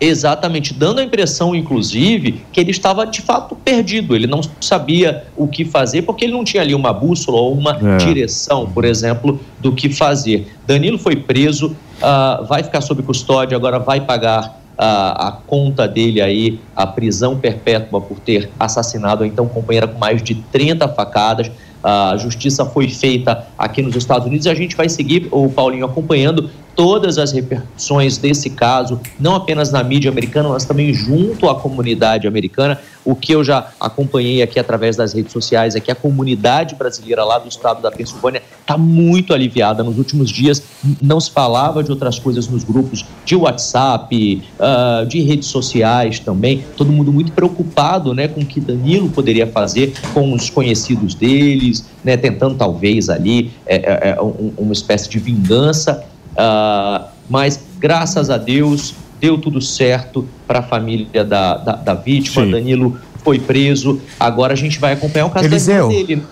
Exatamente, dando a impressão, inclusive, que ele estava de fato perdido, ele não sabia o que fazer, porque ele não tinha ali uma bússola ou uma é. direção, por exemplo, do que fazer. Danilo foi preso, uh, vai ficar sob custódia, agora vai pagar a, a, conta dele aí, a prisão perpétua por ter assassinado a então companheira com mais de 30 facadas. A justiça foi feita aqui nos Estados Unidos e a gente vai seguir, o Paulinho, acompanhando todas as repercussões desse caso, não apenas na mídia americana, mas também junto à comunidade americana. O que eu já acompanhei aqui através das redes sociais é que a comunidade brasileira lá do estado da Pensilvânia está muito aliviada. Nos últimos dias não se falava de outras coisas nos grupos de WhatsApp, uh, de redes sociais também. Todo mundo muito preocupado né, com o que Danilo poderia fazer com os conhecidos deles, né, tentando talvez ali é, é, é um, uma espécie de vingança. Uh, mas graças a Deus deu tudo certo para a família da, da, da vítima. Sim. Danilo foi preso. Agora a gente vai acompanhar o caso Eliseu, dele.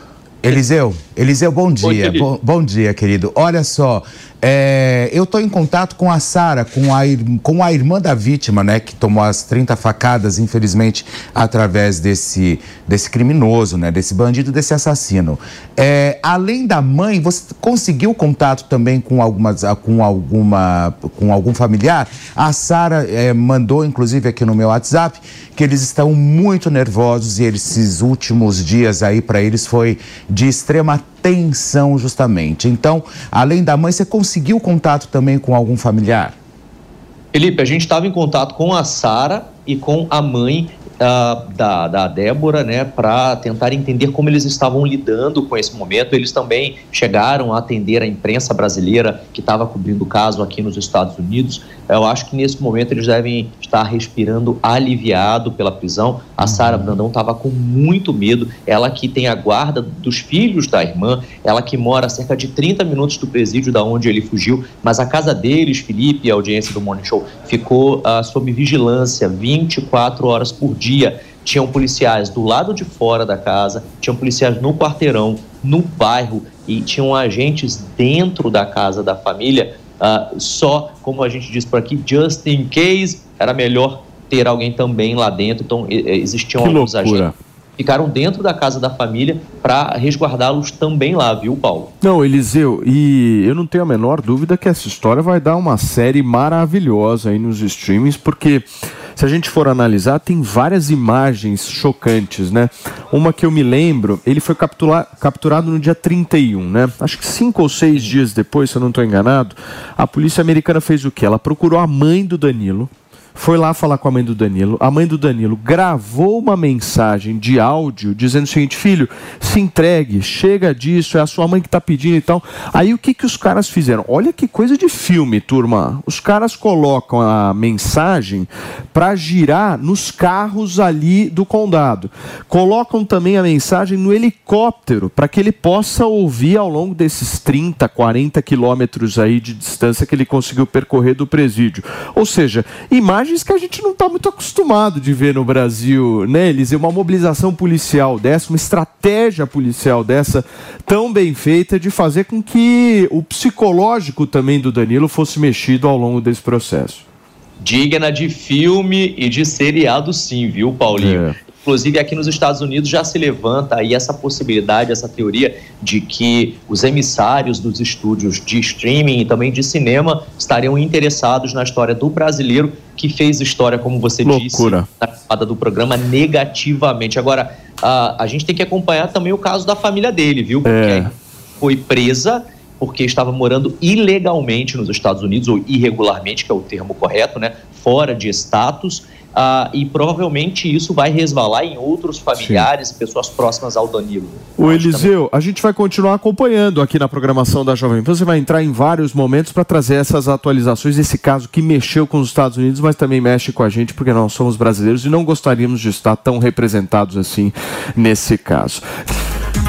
Eliseu, Eliseu, bom dia. Oi, bom, bom dia, querido. Olha só, é, eu estou em contato com a Sara, com a, com a irmã da vítima, né, que tomou as 30 facadas, infelizmente, através desse, desse criminoso, né, desse bandido, desse assassino. É, além da mãe, você conseguiu contato também com, algumas, com, alguma, com algum familiar? A Sara é, mandou, inclusive, aqui no meu WhatsApp, que eles estão muito nervosos e esses últimos dias aí para eles foi de extrema tensão justamente. Então, além da mãe, você conseguiu contato também com algum familiar? Felipe, a gente estava em contato com a Sara e com a mãe uh, da, da Débora, né, para tentar entender como eles estavam lidando com esse momento. Eles também chegaram a atender a imprensa brasileira que estava cobrindo o caso aqui nos Estados Unidos. Eu acho que nesse momento eles devem estar respirando aliviado pela prisão. A Sara uhum. Brandão estava com muito medo. Ela que tem a guarda dos filhos da irmã, ela que mora a cerca de 30 minutos do presídio da onde ele fugiu, mas a casa deles, Felipe, a audiência do Morning Show, ficou uh, sob vigilância 24 horas por dia. Tinham policiais do lado de fora da casa, tinham policiais no quarteirão, no bairro e tinham agentes dentro da casa da família. Uh, só, como a gente diz por aqui, just in case, era melhor ter alguém também lá dentro. Então, existiam que alguns loucura. agentes ficaram dentro da casa da família para resguardá-los também lá, viu, Paulo? Não, Eliseu, e eu não tenho a menor dúvida que essa história vai dar uma série maravilhosa aí nos streamings, porque se a gente for analisar, tem várias imagens chocantes, né? Uma que eu me lembro, ele foi captura, capturado no dia 31, né? Acho que cinco ou seis dias depois, se eu não estou enganado, a polícia americana fez o quê? Ela procurou a mãe do Danilo, foi lá falar com a mãe do Danilo. A mãe do Danilo gravou uma mensagem de áudio dizendo o seguinte: filho, se entregue, chega disso, é a sua mãe que está pedindo e tal. Aí o que, que os caras fizeram? Olha que coisa de filme, turma. Os caras colocam a mensagem para girar nos carros ali do condado. Colocam também a mensagem no helicóptero para que ele possa ouvir ao longo desses 30, 40 quilômetros aí de distância que ele conseguiu percorrer do presídio. Ou seja, imagem imagens que a gente não está muito acostumado de ver no Brasil, né, Eliseu? Uma mobilização policial dessa, uma estratégia policial dessa, tão bem feita, de fazer com que o psicológico também do Danilo fosse mexido ao longo desse processo. Digna de filme e de seriado, sim, viu, Paulinho? É. Inclusive, aqui nos Estados Unidos já se levanta aí essa possibilidade, essa teoria de que os emissários dos estúdios de streaming e também de cinema estariam interessados na história do brasileiro que fez história, como você Loucura. disse, na chamada do programa negativamente. Agora, a, a gente tem que acompanhar também o caso da família dele, viu? Porque é. foi presa porque estava morando ilegalmente nos Estados Unidos, ou irregularmente, que é o termo correto, né? Fora de status ah, e provavelmente isso vai resvalar em outros familiares e pessoas próximas ao Danilo. O Eliseu, a gente vai continuar acompanhando aqui na programação da Jovem Pan. Você vai entrar em vários momentos para trazer essas atualizações desse caso que mexeu com os Estados Unidos, mas também mexe com a gente porque nós somos brasileiros e não gostaríamos de estar tão representados assim nesse caso.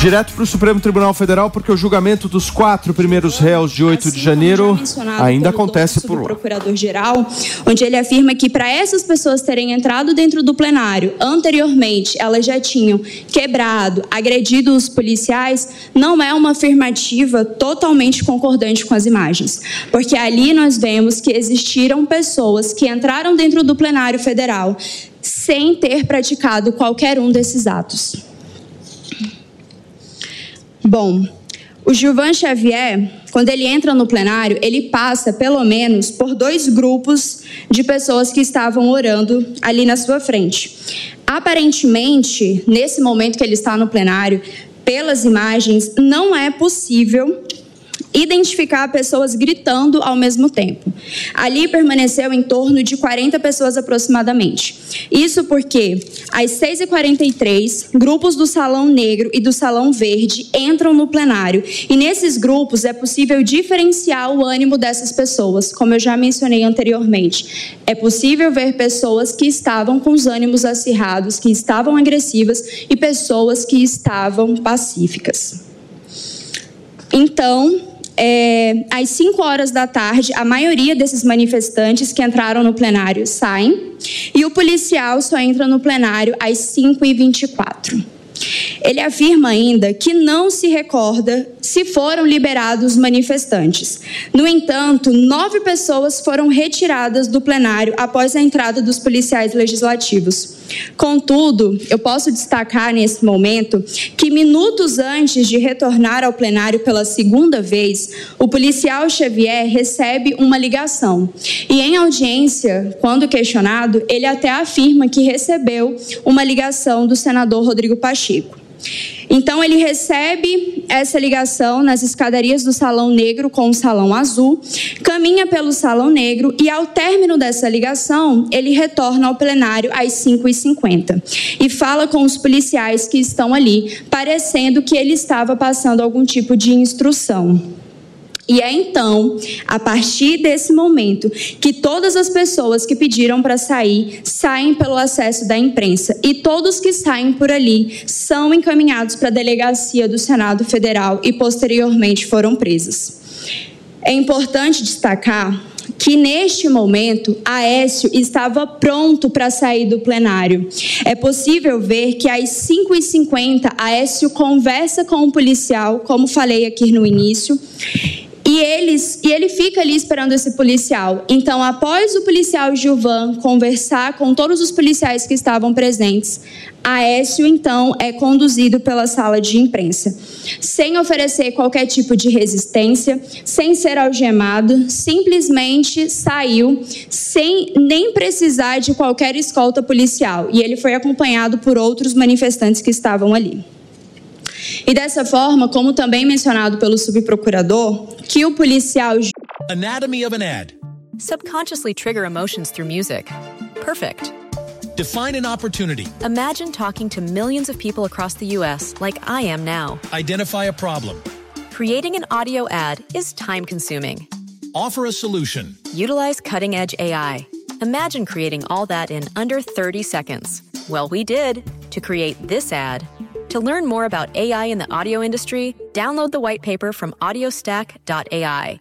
Direto para o Supremo Tribunal Federal, porque o julgamento dos quatro primeiros réus de 8 de janeiro ainda acontece por lá. Procurador-Geral, onde ele afirma que para essas pessoas terem entrado dentro do plenário anteriormente, elas já tinham quebrado, agredido os policiais, não é uma afirmativa totalmente concordante com as imagens. Porque ali nós vemos que existiram pessoas que entraram dentro do plenário federal sem ter praticado qualquer um desses atos. Bom, o Gilvan Xavier, quando ele entra no plenário, ele passa pelo menos por dois grupos de pessoas que estavam orando ali na sua frente. Aparentemente, nesse momento que ele está no plenário, pelas imagens, não é possível identificar pessoas gritando ao mesmo tempo. Ali permaneceu em torno de 40 pessoas aproximadamente. Isso porque, às 6h43, grupos do Salão Negro e do Salão Verde entram no plenário. E nesses grupos é possível diferenciar o ânimo dessas pessoas, como eu já mencionei anteriormente. É possível ver pessoas que estavam com os ânimos acirrados, que estavam agressivas, e pessoas que estavam pacíficas. Então, é, às 5 horas da tarde, a maioria desses manifestantes que entraram no plenário saem e o policial só entra no plenário às 5h24. Ele afirma ainda que não se recorda se foram liberados manifestantes. No entanto, nove pessoas foram retiradas do plenário após a entrada dos policiais legislativos. Contudo, eu posso destacar nesse momento que minutos antes de retornar ao plenário pela segunda vez, o policial Xavier recebe uma ligação. E em audiência, quando questionado, ele até afirma que recebeu uma ligação do senador Rodrigo Pacheco. Então ele recebe essa ligação nas escadarias do Salão Negro com o Salão Azul, caminha pelo Salão Negro e ao término dessa ligação, ele retorna ao plenário às 5h50 e fala com os policiais que estão ali, parecendo que ele estava passando algum tipo de instrução. E é então, a partir desse momento, que todas as pessoas que pediram para sair saem pelo acesso da imprensa. E todos que saem por ali são encaminhados para a delegacia do Senado Federal e posteriormente foram presos. É importante destacar que neste momento Aécio estava pronto para sair do plenário. É possível ver que às 5h50 Aécio conversa com o policial, como falei aqui no início, e, eles, e ele fica ali esperando esse policial. Então, após o policial Gilvan conversar com todos os policiais que estavam presentes, Aécio, então, é conduzido pela sala de imprensa, sem oferecer qualquer tipo de resistência, sem ser algemado, simplesmente saiu, sem nem precisar de qualquer escolta policial. E ele foi acompanhado por outros manifestantes que estavam ali. E dessa forma, como também mencionado pelo subprocurador, que o policial Anatomy of an ad. Subconsciously trigger emotions through music. Perfect. Define an opportunity. Imagine talking to millions of people across the US like I am now. Identify a problem. Creating an audio ad is time consuming. Offer a solution. Utilize cutting edge AI. Imagine creating all that in under 30 seconds. Well, we did to create this ad. To learn more about AI in the audio industry, download the white paper from audiostack.ai.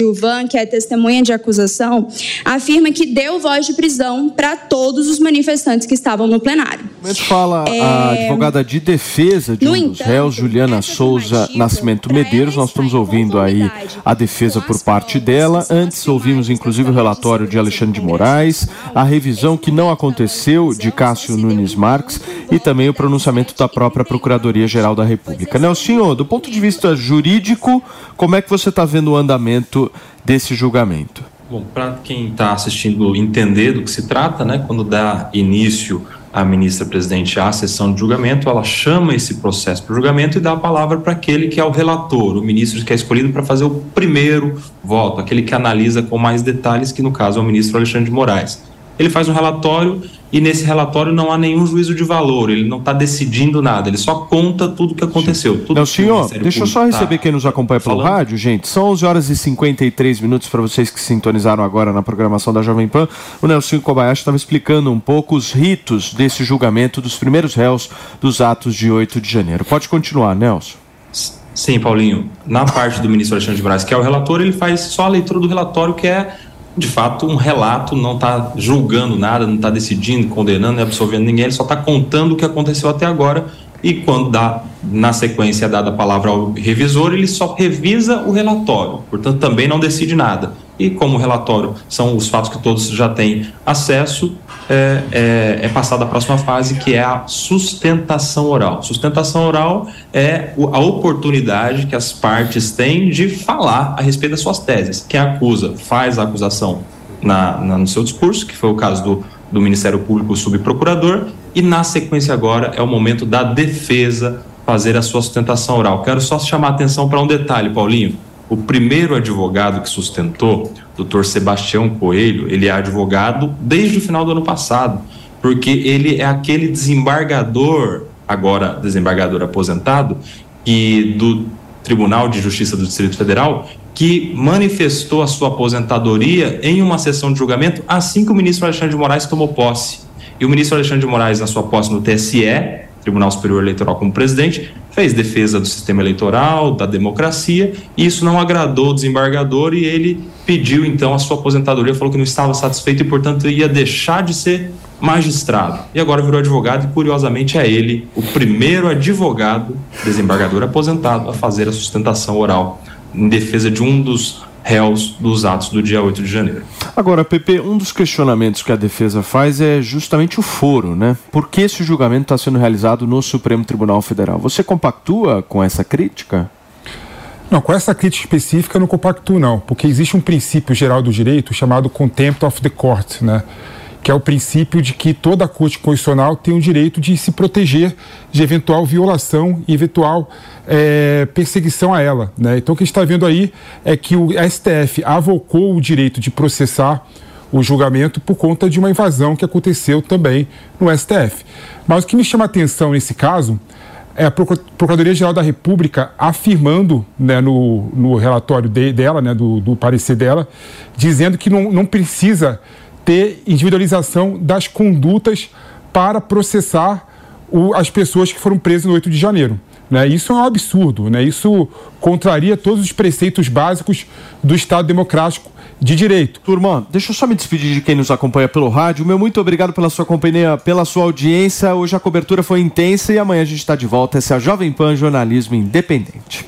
Gilvan, que é testemunha de acusação, afirma que deu voz de prisão para todos os manifestantes que estavam no plenário. Mas fala é... a advogada de defesa de no um dos entanto, réus, Juliana Souza Nascimento Medeiros. Nós estamos ouvindo aí a defesa por parte dela. Antes ouvimos inclusive o relatório de Alexandre de Moraes, a revisão que não aconteceu de Cássio Nunes Marques e também o pronunciamento da própria Procuradoria-Geral da República. Nelsinho, do ponto de vista jurídico, como é que você está vendo o andamento desse julgamento? Bom, para quem está assistindo entender do que se trata, né, quando dá início a ministra presidente à sessão de julgamento, ela chama esse processo para julgamento e dá a palavra para aquele que é o relator, o ministro que é escolhido para fazer o primeiro voto, aquele que analisa com mais detalhes, que no caso é o ministro Alexandre de Moraes. Ele faz um relatório e nesse relatório não há nenhum juízo de valor, ele não está decidindo nada, ele só conta tudo o que aconteceu. Tudo não, senhor, deixa eu só receber tá quem nos acompanha pelo falando. rádio, gente. São 11 horas e 53 minutos para vocês que sintonizaram agora na programação da Jovem Pan. O Nelson Kobayashi estava explicando um pouco os ritos desse julgamento dos primeiros réus dos atos de 8 de janeiro. Pode continuar, Nelson. Sim, Paulinho. Na parte do ministro Alexandre de Moraes, que é o relator, ele faz só a leitura do relatório, que é de fato, um relato, não está julgando nada, não está decidindo, condenando, absolvendo ninguém, ele só está contando o que aconteceu até agora e quando dá, na sequência, dada a palavra ao revisor, ele só revisa o relatório, portanto, também não decide nada. E como o relatório são os fatos que todos já têm acesso, é, é, é passada a próxima fase, que é a sustentação oral. Sustentação oral é a oportunidade que as partes têm de falar a respeito das suas teses. Quem acusa faz a acusação na, na no seu discurso, que foi o caso do, do Ministério Público subprocurador, e na sequência agora é o momento da defesa fazer a sua sustentação oral. Quero só chamar a atenção para um detalhe, Paulinho. O primeiro advogado que sustentou, doutor Sebastião Coelho, ele é advogado desde o final do ano passado, porque ele é aquele desembargador, agora desembargador aposentado, e do Tribunal de Justiça do Distrito Federal, que manifestou a sua aposentadoria em uma sessão de julgamento assim que o ministro Alexandre de Moraes tomou posse. E o ministro Alexandre de Moraes, na sua posse no TSE, Tribunal Superior Eleitoral como presidente, fez defesa do sistema eleitoral, da democracia, e isso não agradou o desembargador e ele pediu então a sua aposentadoria, falou que não estava satisfeito e, portanto, ia deixar de ser magistrado. E agora virou advogado e, curiosamente, é ele o primeiro advogado, desembargador aposentado, a fazer a sustentação oral em defesa de um dos réus dos atos do dia 8 de janeiro. Agora, Pepe, um dos questionamentos que a defesa faz é justamente o foro, né? Por que esse julgamento está sendo realizado no Supremo Tribunal Federal? Você compactua com essa crítica? Não, com essa crítica específica eu não compactuo não, porque existe um princípio geral do direito chamado contempt of the court, né? Que é o princípio de que toda a Corte Constitucional tem o direito de se proteger de eventual violação e eventual é, perseguição a ela. Né? Então, o que a gente está vendo aí é que o STF avocou o direito de processar o julgamento por conta de uma invasão que aconteceu também no STF. Mas o que me chama a atenção nesse caso é a Procuradoria-Geral da República afirmando né, no, no relatório de, dela, né, do, do parecer dela, dizendo que não, não precisa ter individualização das condutas para processar o, as pessoas que foram presas no 8 de janeiro. Né? Isso é um absurdo, né? isso contraria todos os preceitos básicos do Estado Democrático de Direito. Turma, deixa eu só me despedir de quem nos acompanha pelo rádio. Meu muito obrigado pela sua companhia, pela sua audiência. Hoje a cobertura foi intensa e amanhã a gente está de volta. Essa é a Jovem Pan Jornalismo Independente.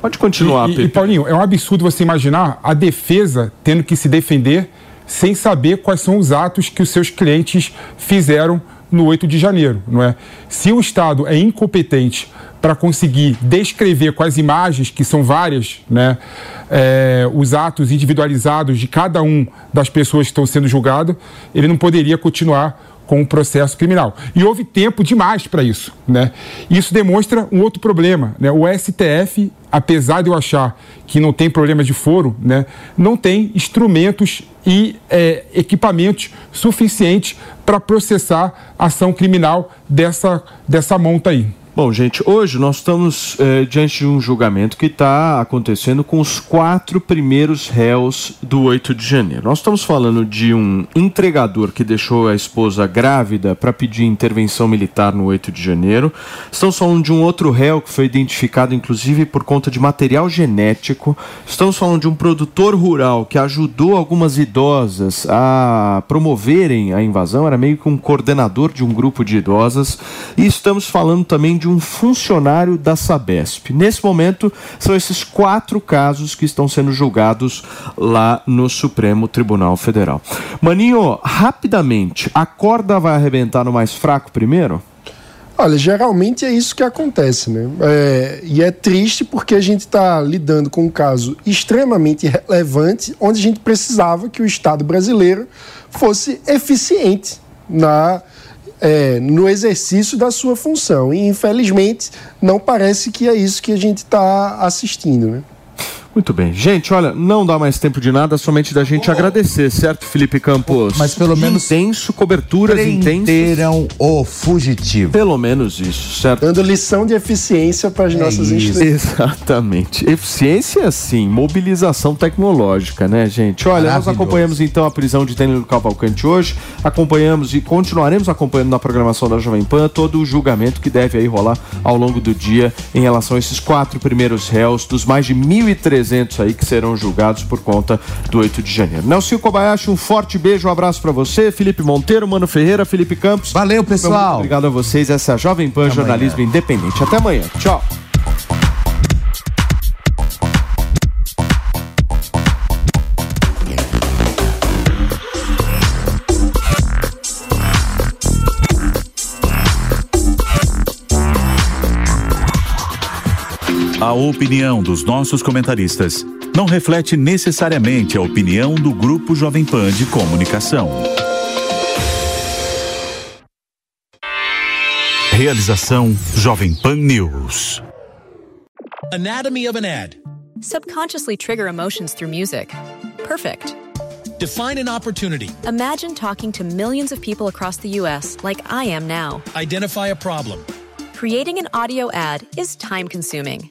Pode continuar, e, e, e Paulinho, é um absurdo você imaginar a defesa tendo que se defender sem saber quais são os atos que os seus clientes fizeram no 8 de janeiro, não é? Se o Estado é incompetente para conseguir descrever com as imagens, que são várias, né, é, os atos individualizados de cada um das pessoas que estão sendo julgadas, ele não poderia continuar com o processo criminal. E houve tempo demais para isso. Né? Isso demonstra um outro problema. Né? O STF, apesar de eu achar que não tem problema de foro, né, não tem instrumentos e é, equipamentos suficientes para processar ação criminal dessa, dessa monta aí. Bom, gente, hoje nós estamos eh, diante de um julgamento que está acontecendo com os quatro primeiros réus do 8 de janeiro. Nós estamos falando de um entregador que deixou a esposa grávida para pedir intervenção militar no 8 de janeiro. Estamos falando de um outro réu que foi identificado, inclusive, por conta de material genético. Estamos falando de um produtor rural que ajudou algumas idosas a promoverem a invasão, era meio que um coordenador de um grupo de idosas. E estamos falando também de um funcionário da Sabesp. Nesse momento, são esses quatro casos que estão sendo julgados lá no Supremo Tribunal Federal. Maninho, rapidamente, a corda vai arrebentar no mais fraco primeiro? Olha, geralmente é isso que acontece, né? É, e é triste porque a gente está lidando com um caso extremamente relevante, onde a gente precisava que o Estado brasileiro fosse eficiente na é, no exercício da sua função. E, infelizmente, não parece que é isso que a gente está assistindo. Né? Muito bem. Gente, olha, não dá mais tempo de nada, somente da gente agradecer, certo, Felipe Campos? Mas pelo menos intenso, coberturas intensas. O fugitivo. Pelo menos isso, certo? Dando lição de eficiência para as nossas instituições. Exatamente. Eficiência, sim. Mobilização tecnológica, né, gente? Olha, nós acompanhamos então a prisão de Danilo Cavalcante hoje, acompanhamos e continuaremos acompanhando na programação da Jovem Pan todo o julgamento que deve aí rolar ao longo do dia em relação a esses quatro primeiros réus dos mais de 1.300 aí que serão julgados por conta do 8 de janeiro. Nelson Kobayashi, um forte beijo, um abraço para você, Felipe Monteiro, Mano Ferreira, Felipe Campos. Valeu, pessoal. Muito obrigado a vocês. Essa é a Jovem Pan Até Jornalismo Independente. Até amanhã. Tchau. A opinião dos nossos comentaristas não reflete necessariamente a opinião do Grupo Jovem Pan de Comunicação. Realização Jovem Pan News. Anatomy of an ad. Subconsciously trigger emotions through music. Perfect. Define an opportunity. Imagine talking to millions of people across the U.S. like I am now. Identify a problem. Creating an audio ad is time consuming.